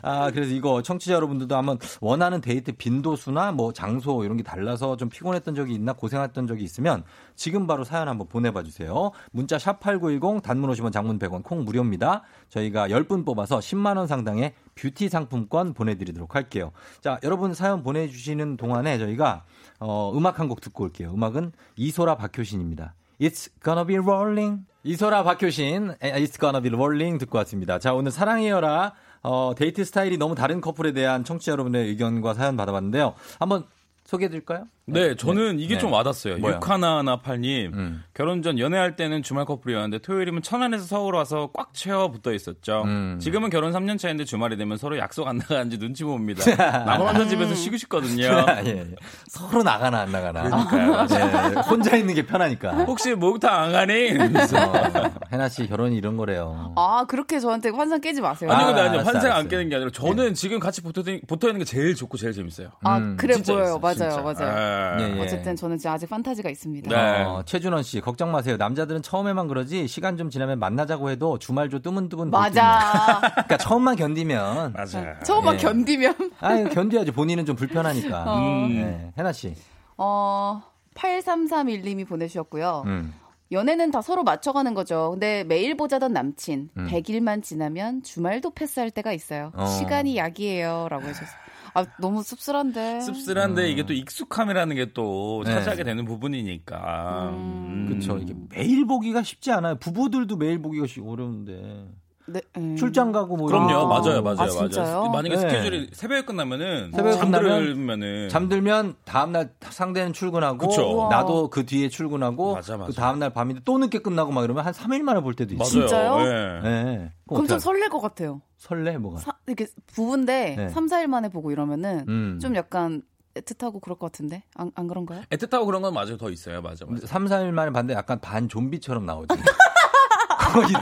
Speaker 1: 아, 그래서 이거 청취자 여러분들도 한번 원하는 데이트 빈도수나 뭐 장소 이런 게 달라서 좀 피곤했던 적이 있나 고생했던 적이 있으면 지금 바로 사연 한번 보내봐 주세요. 문자 샵 8910 단문 50원 장문 100원 콩 무료입니다. 저희가 10분 뽑아서 10만 원 상당의 뷰티 상품권 보내드리도록 할게요. 자, 여러분 사연 보내주시는 동안에 저희가 어, 음악 한 곡 듣고 올게요. 음악은 이소라 박효신입니다. It's gonna be rolling. 이소라 박효신, It's gonna be rolling 듣고 왔습니다. 자, 오늘 사랑해요라, 어, 데이트 스타일이 너무 다른 커플에 대한 청취자 여러분의 의견과 사연 받아봤는데요. 한번 소개해 드릴까요?
Speaker 11: 네, 네, 저는 이게 네. 좀 와닿았어요. 육하나나팔님 음. 결혼 전 연애할 때는 주말 커플이었는데 토요일이면 천안에서 서울 와서 꽉 채워 붙어 있었죠. 음. 지금은 결혼 3년 차인데 주말이 되면 서로 약속 안 나가는지 눈치 봅니다. <laughs> 나만 혼자 집에서 쉬고 싶거든요. <laughs>
Speaker 1: 예, 예. 서로 나가나 안 나가나. 그러니까요. 예, 혼자 있는 게 편하니까.
Speaker 11: 혹시 목욕탕 안 가니?
Speaker 1: 어, 해나 씨 결혼이 이런 거래요.
Speaker 10: 아 그렇게 저한테 환상 깨지 마세요.
Speaker 11: 아니 근데 아니 환상 안 깨는 게 아니라 저는 네. 지금 같이 붙어, 붙어 있는 게 제일 좋고 제일 재밌어요.
Speaker 10: 아 음. 그래 보여요. 있어요, 맞아요, 진짜. 맞아요. 예, 예. 어쨌든 저는 진짜 아직 판타지가 있습니다.
Speaker 1: 네. 어, 최준원 씨 걱정 마세요. 남자들은 처음에만 그러지 시간 좀 지나면 만나자고 해도 주말 조 뜨문뜨문
Speaker 10: 맞아.
Speaker 1: 그러니까 처음만 견디면 <laughs>
Speaker 11: 맞아요.
Speaker 10: 처음만 예. 견디면
Speaker 1: 아 견디야지 본인은 좀 불편하니까. 어. 음. 네. 해나 씨.
Speaker 10: 어 8331님이 보내주셨고요. 음. 연애는 다 서로 맞춰가는 거죠. 근데 매일 보자던 남친, 음. 100일만 지나면 주말도 패스할 때가 있어요. 어. 시간이 약이에요. 라고 해주셨어요. 아, 너무 씁쓸한데.
Speaker 11: 씁쓸한데 음. 이게 또 익숙함이라는 게또 네. 차지하게 되는 부분이니까.
Speaker 1: 음. 그렇죠. 이게 매일 보기가 쉽지 않아요. 부부들도 매일 보기가 어려운데. 네, 음. 출장 가고 뭐
Speaker 11: 그럼요 맞아요 맞아요 아, 맞아요 만약에 네. 스케줄이 새벽에 끝나면은 새벽에 잠들면은
Speaker 1: 잠들면 다음날 상대는 출근하고 그쵸. 나도 그 뒤에 출근하고 맞아, 맞아. 그 다음날 밤인데 또 늦게 끝나고 막 이러면 한 3일 만에 볼 때도 있어요
Speaker 10: 진짜요? 네. 네. 그럼 좀 설렐 것 같아요
Speaker 1: 설레 뭐가 사,
Speaker 10: 이렇게 부부인데 네. 3, 4일 만에 보고 이러면은 음. 좀 약간 애틋하고 그럴 것 같은데 안, 안 그런가요?
Speaker 11: 애틋하고 그런 건 맞아요 더 있어요 맞아 맞아
Speaker 1: 3, 4일 만에 봤는데 약간 반 좀비처럼 나오지 <laughs>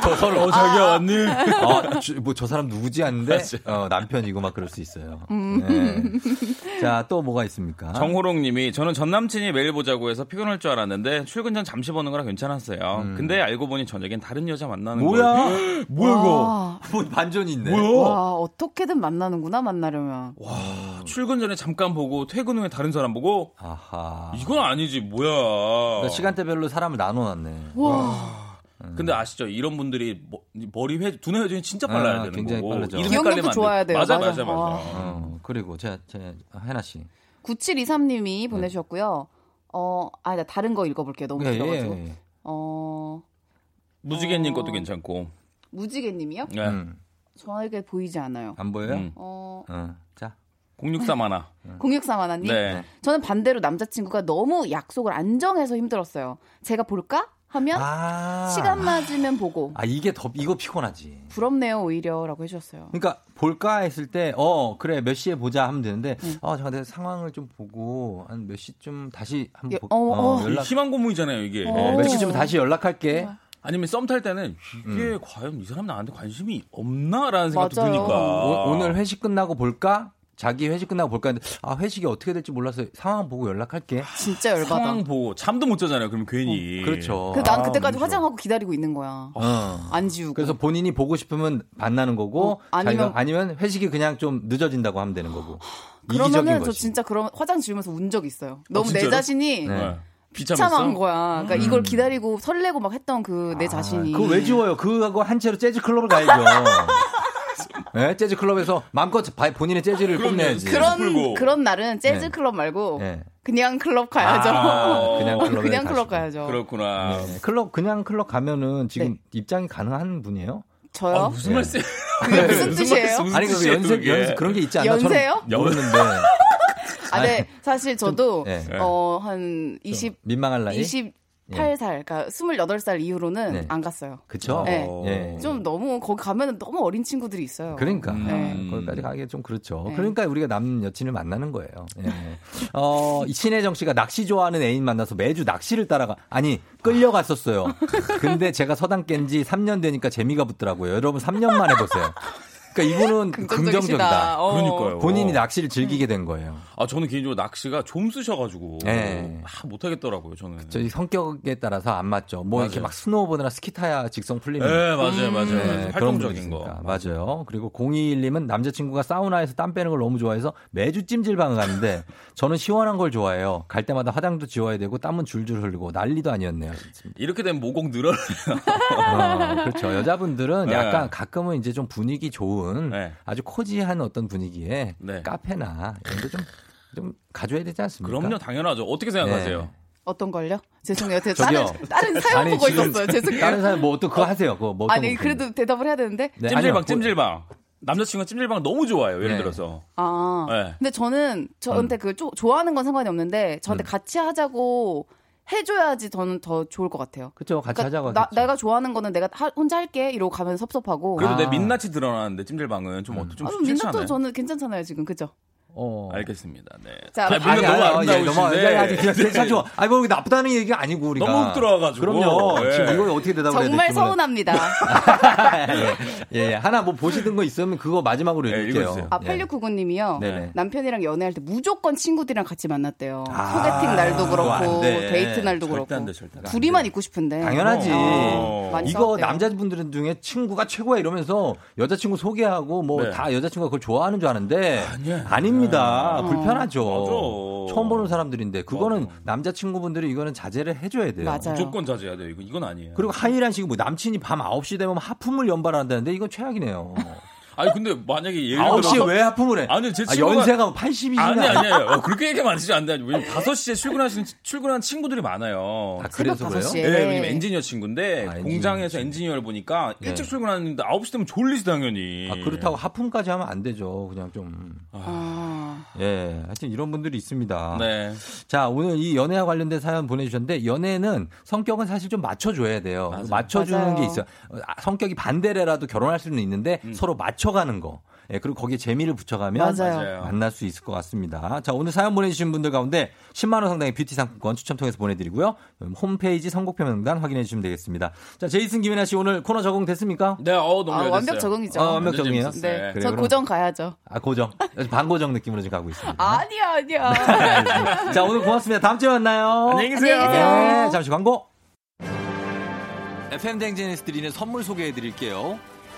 Speaker 1: 더
Speaker 11: 서로 어 자기야 왔니?
Speaker 1: 아뭐저 사람 누구지 하는데 어, 남편이고 막 그럴 수 있어요. 음. 네. 자 또 뭐가 있습니까?
Speaker 11: 정호롱 님이 저는 전 남친이 매일 보자고 해서 피곤할 줄 알았는데 출근 전 잠시 보는 거라 괜찮았어요. 음. 근데 알고 보니 저녁엔 다른 여자 만나는
Speaker 1: 뭐야?
Speaker 11: 거예요. <gasps> 뭐야 이거?
Speaker 1: 뭐 반전이 있네.
Speaker 10: 뭐야? 와 어떻게든 만나는구나 만나려면.
Speaker 11: 와 출근 전에 잠깐 보고 퇴근 후에 다른 사람 보고. 아하. 이건 아니지 뭐야? 그러니까
Speaker 1: 시간대별로 사람을 나눠 놨네.
Speaker 10: 와. 와.
Speaker 11: 음. 근데 아시죠? 이런 분들이 머리 회 두뇌 회전이 진짜 빨라야 아, 되는
Speaker 1: 굉장히
Speaker 11: 거고.
Speaker 1: 빠르죠.
Speaker 10: 기억력도 좋아야 돼요.
Speaker 11: 맞아 맞아 맞아. 맞아.
Speaker 1: 어, 그리고 제, 제 해나 씨.
Speaker 10: 9723님이 보내주셨고요. 어, 아, 나 다른 거 읽어볼게요. 너무 예, 길어가지고. 예, 예. 어.
Speaker 11: 무지개님 어... 것도 괜찮고.
Speaker 10: 무지개님이요?
Speaker 11: 네. 음.
Speaker 10: 저에게 보이지 않아요.
Speaker 1: 안 보여요? 음. 어.
Speaker 11: 어. 자. 063 하나. <laughs>
Speaker 10: 063 하나님? 네. 저는 반대로 남자친구가 너무 약속을 안 정해서 힘들었어요. 제가 볼까? 하면 아~ 시간 맞으면 보고.
Speaker 1: 아 이게 더 이거 피곤하지.
Speaker 10: 부럽네요 오히려라고 해주셨어요.
Speaker 1: 그러니까 볼까 했을 때 어 그래 몇 시에 보자 하면 되는데 응. 어 잠깐 내가 상황을 좀 보고 한 몇 시쯤 다시 한번 예, 어,
Speaker 11: 어, 어, 연락. 희망 고문이잖아요 이게.
Speaker 1: 어, 몇 시쯤 다시 연락할게.
Speaker 11: 아니면 썸 탈 때는 이게 음. 과연 이 사람 나한테 관심이 없나라는 생각도 맞아요. 드니까
Speaker 1: 오, 오늘 회식 끝나고 볼까? 자기 회식 끝나고 볼까 했는데 아 회식이 어떻게 될지 몰라서 상황 보고 연락할게.
Speaker 10: 진짜 열받아.
Speaker 11: 상황 보고 잠도 못 자잖아요. 그럼 괜히.
Speaker 1: 어, 그렇죠.
Speaker 10: 그 난 아, 그때까지 아, 화장하고 기다리고 있는 거야. 어. 안 지우고.
Speaker 1: 그래서 본인이 보고 싶으면 만나는 거고 어, 아니면 아니면 회식이 그냥 좀 늦어진다고 하면 되는 거고. <gasps>
Speaker 10: 그러면은 저 진짜 그런 화장 지우면서 운 적 있어요. 너무 아, 내 자신이 네. 비참한 거야. 그러니까 음. 이걸 기다리고 설레고 막 했던 그 내 자신이.
Speaker 1: 그거 왜 지워요? 그거 한 채로 재즈 클럽을 가야죠. <laughs> 네, 재즈 클럽에서 마음껏 본인의 재즈를 뽐내야지.
Speaker 10: 그런 그런 날은 재즈 네. 클럽 말고 네. 그냥 클럽 가야죠.
Speaker 1: 아, 그냥 클럽
Speaker 10: 그냥 클럽 가야죠.
Speaker 11: 그렇구나.
Speaker 1: 네. 클럽 그냥 클럽 가면은 지금 네. 입장이 가능한 분이에요?
Speaker 10: 저요? 아,
Speaker 11: 무슨 말씀? <laughs>
Speaker 10: 그게 무슨 뜻이에요?
Speaker 1: 아니 그 연습 연습 그런 게 있지 않나?
Speaker 10: 연세요?
Speaker 1: 모르는데.
Speaker 10: 아, 네. 사실 저도 좀, 네. 어, 한 20,
Speaker 1: 민망할 나이?
Speaker 10: 20, 18살, 그러니까 28살 이후로는 네. 안 갔어요.
Speaker 1: 그쵸?
Speaker 10: 네. 네. 좀 너무, 거기 가면은 너무 어린 친구들이 있어요.
Speaker 1: 그러니까. 네. 음. 거기까지 가기 좀 그렇죠. 네. 그러니까 우리가 남 여친을 만나는 거예요. 네. 어, 신혜정 씨가 낚시 좋아하는 애인 만나서 매주 낚시를 따라가, 아니, 끌려갔었어요. 근데 제가 서당 개인지 3년 되니까 재미가 붙더라고요. 여러분 3년만 해보세요. 그러니까 이분은 <laughs> 긍정적이다.
Speaker 11: 어. 그러니까요.
Speaker 1: 본인이 낚시를 즐기게 된 거예요.
Speaker 11: 아 저는 개인적으로 낚시가 좀 쑤셔가지고 네. 아, 못하겠더라고요. 저는.
Speaker 1: 저희 성격에 따라서 안 맞죠. 뭐 맞아요. 이렇게 막 스노우보드나 스키 타야 직성 풀리는.
Speaker 11: 네 맞아요 음. 맞아요. 네, 활동적인 거.
Speaker 1: 맞아요. 그리고 021님은 남자친구가 사우나에서 땀 빼는 걸 너무 좋아해서 매주 찜질방을 가는데 <laughs> 저는 시원한 걸 좋아해요. 갈 때마다 화장도 지워야 되고 땀은 줄줄 흐르고 난리도 아니었네요.
Speaker 11: 이렇게 되면 모공 늘어나요.
Speaker 1: 어, <laughs> 그렇죠. 여자분들은 네. 약간 가끔은 이제 좀 분위기 좋은 네. 아주 코지한 어떤 분위기에 네. 카페나 이런 데좀 좀 가져야 되지 않습니까?
Speaker 11: 그럼요, 당연하죠. 어떻게 생각하세요? 네.
Speaker 10: 어떤 걸요? 죄송해요. 제가 다른, 다른 사연 아니, 보고 있었어요. 죄송해요.
Speaker 1: 다른 사연 뭐 어떤 그거 하세요. 그거 뭐
Speaker 10: 아니 그래도 대답을 해야 되는데.
Speaker 11: 네, 찜질방, 찜질방. 남자친구가 찜질방 너무 좋아해요. 예를 네. 들어서.
Speaker 10: 아. 네. 근데 저는 저한테 음. 그 조, 좋아하는 건 상관이 없는데 저한테 음. 같이 하자고 해줘야지 저는 더 좋을 것 같아요.
Speaker 1: 그렇죠. 같이 그러니까 하자고.
Speaker 10: 나, 내가 좋아하는 거는 내가 하, 혼자 할게 이러고 가면 섭섭하고.
Speaker 11: 그래도 아. 내 민낯이 드러나는데 찜질방은 좀 음. 어떻게 좀 아, 민낯도
Speaker 10: 저는 괜찮잖아요 지금 그죠?
Speaker 11: 어. 알겠습니다. 네.
Speaker 10: 자,
Speaker 11: 아, 아니, 너무 아름다우신데.
Speaker 1: 아니, 괜찮죠. <laughs> 아니, 뭐, 나쁘다는 얘기가 아니고, 우리가.
Speaker 11: 너무 들어와가지고.
Speaker 1: 그럼요. 네. 지금 이거 어떻게 대답을 해야
Speaker 10: 정말 서운합니다. <laughs>
Speaker 1: 예, 예, 하나 뭐 보시던 거 있으면 그거 마지막으로 네, 읽을게요.
Speaker 10: 아, 8699님이요. 네. 남편이랑 연애할 때 무조건 친구들이랑 같이 만났대요. 아, 소개팅 날도 그렇고, 데이트 날도 그렇고. 안 돼, 절대 둘이만 있고 싶은데.
Speaker 1: 당연하지. 어. 이거 남자분들은 중에 친구가 최고야 이러면서 여자친구 소개하고 뭐다 네. 여자친구가 그걸 좋아하는 줄 아는데. 아니야. 아닙니다. 아닙니다. 어. 불편하죠. 맞아. 처음 보는 사람들인데 그거는 맞아. 남자친구분들이 이거는 자제를 해줘야 돼요.
Speaker 10: 맞아요.
Speaker 11: 무조건 자제해야 돼요. 이건 이건 아니에요.
Speaker 1: 그리고 하이란 식이 뭐 남친이 밤 9시 되면 하품을 연발한다는데 이건 최악이네요. <laughs>
Speaker 11: 아니 근데 만약에 예를
Speaker 1: 들어 9시에 왜 하품을 해?
Speaker 11: 아니 제
Speaker 1: 친구가 아, 연세가 80이시나?
Speaker 11: 아니 아니에요. 어, 그렇게 얘기하면 안 되지 안 돼. 왜냐면 5시에 출근하시는 출근하는 친구들이 많아요.
Speaker 1: 아, 그래서 그래요?
Speaker 11: 네, 왜냐면 엔지니어 친구인데 아, 공장에서 엔지니어 를 보니까 네. 일찍 출근하는데 9시 되면 졸리지 당연히.
Speaker 1: 아, 그렇다고 하품까지 하면 안 되죠. 그냥 좀 아. 예. 하여튼 이런 분들이 있습니다. 네. 자, 오늘 이 연애와 관련된 사연 보내 주셨는데 연애는 성격은 사실 좀 맞춰 줘야 돼요. 맞아. 맞춰 주는 게 있어요. 아, 성격이 반대래라도 결혼할 수는 있는데 음. 서로 맞춰 가는 거. 예, 그리고 거기에 재미를 붙여가면 맞아요. 만날 수 있을 것 같습니다. 자, 오늘 사연 보내주신 분들 가운데 10만원 상당의 뷰티 상품권 추첨 통해서 보내드리고요. 홈페이지 선곡표 명단 확인해 주시면 되겠습니다. 자, 제이슨 김민아 씨 오늘 코너 적응 됐습니까?
Speaker 11: 네, 어, 너무 아,
Speaker 10: 완벽 적응이죠.
Speaker 1: 어, 완벽 적응이에요?
Speaker 10: 네. 네. 저 고정 가야죠.
Speaker 1: 아, 고정. 반고정 느낌으로 지금 가고 있습니다.
Speaker 10: 아니야, 아니야.
Speaker 1: 자, 오늘 고맙습니다. 다음 주에 만나요.
Speaker 11: 안녕히 계세요.
Speaker 10: 안녕히 계세요.
Speaker 1: 네, 잠시 광고. FM 댕진에서 드리는 선물 소개해 드릴게요.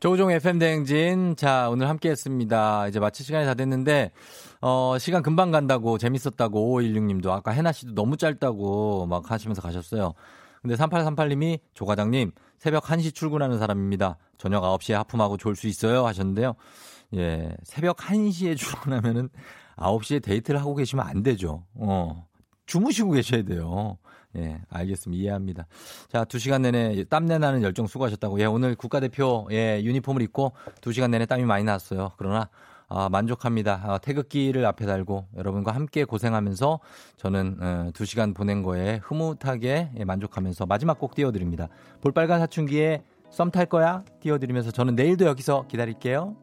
Speaker 1: 조종 FM 대행진. 자, 오늘 함께 했습니다. 이제 마칠 시간이 다 됐는데, 어, 시간 금방 간다고, 재밌었다고, 5516님도, 아까 해나 씨도 너무 짧다고 막 하시면서 가셨어요. 근데 3838님이 조 과장님 새벽 1시 출근하는 사람입니다. 저녁 9시에 하품하고 졸 수 있어요 하셨는데요. 예, 새벽 1시에 출근하면은 9시에 데이트를 하고 계시면 안 되죠. 어. 주무시고 계셔야 돼요. 예, 알겠습니다. 이해합니다. 자, 두 시간 내내 땀내 나는 열정 수고하셨다고. 예, 오늘 국가대표, 예, 유니폼을 입고 두 시간 내내 땀이 많이 났어요. 그러나, 아, 만족합니다. 아, 태극기를 앞에 달고 여러분과 함께 고생하면서 저는 어, 두 시간 보낸 거에 흐뭇하게 예, 만족하면서 마지막 곡 띄워드립니다. 볼빨간 사춘기에 썸 탈 거야 띄워드리면서 저는 내일도 여기서 기다릴게요.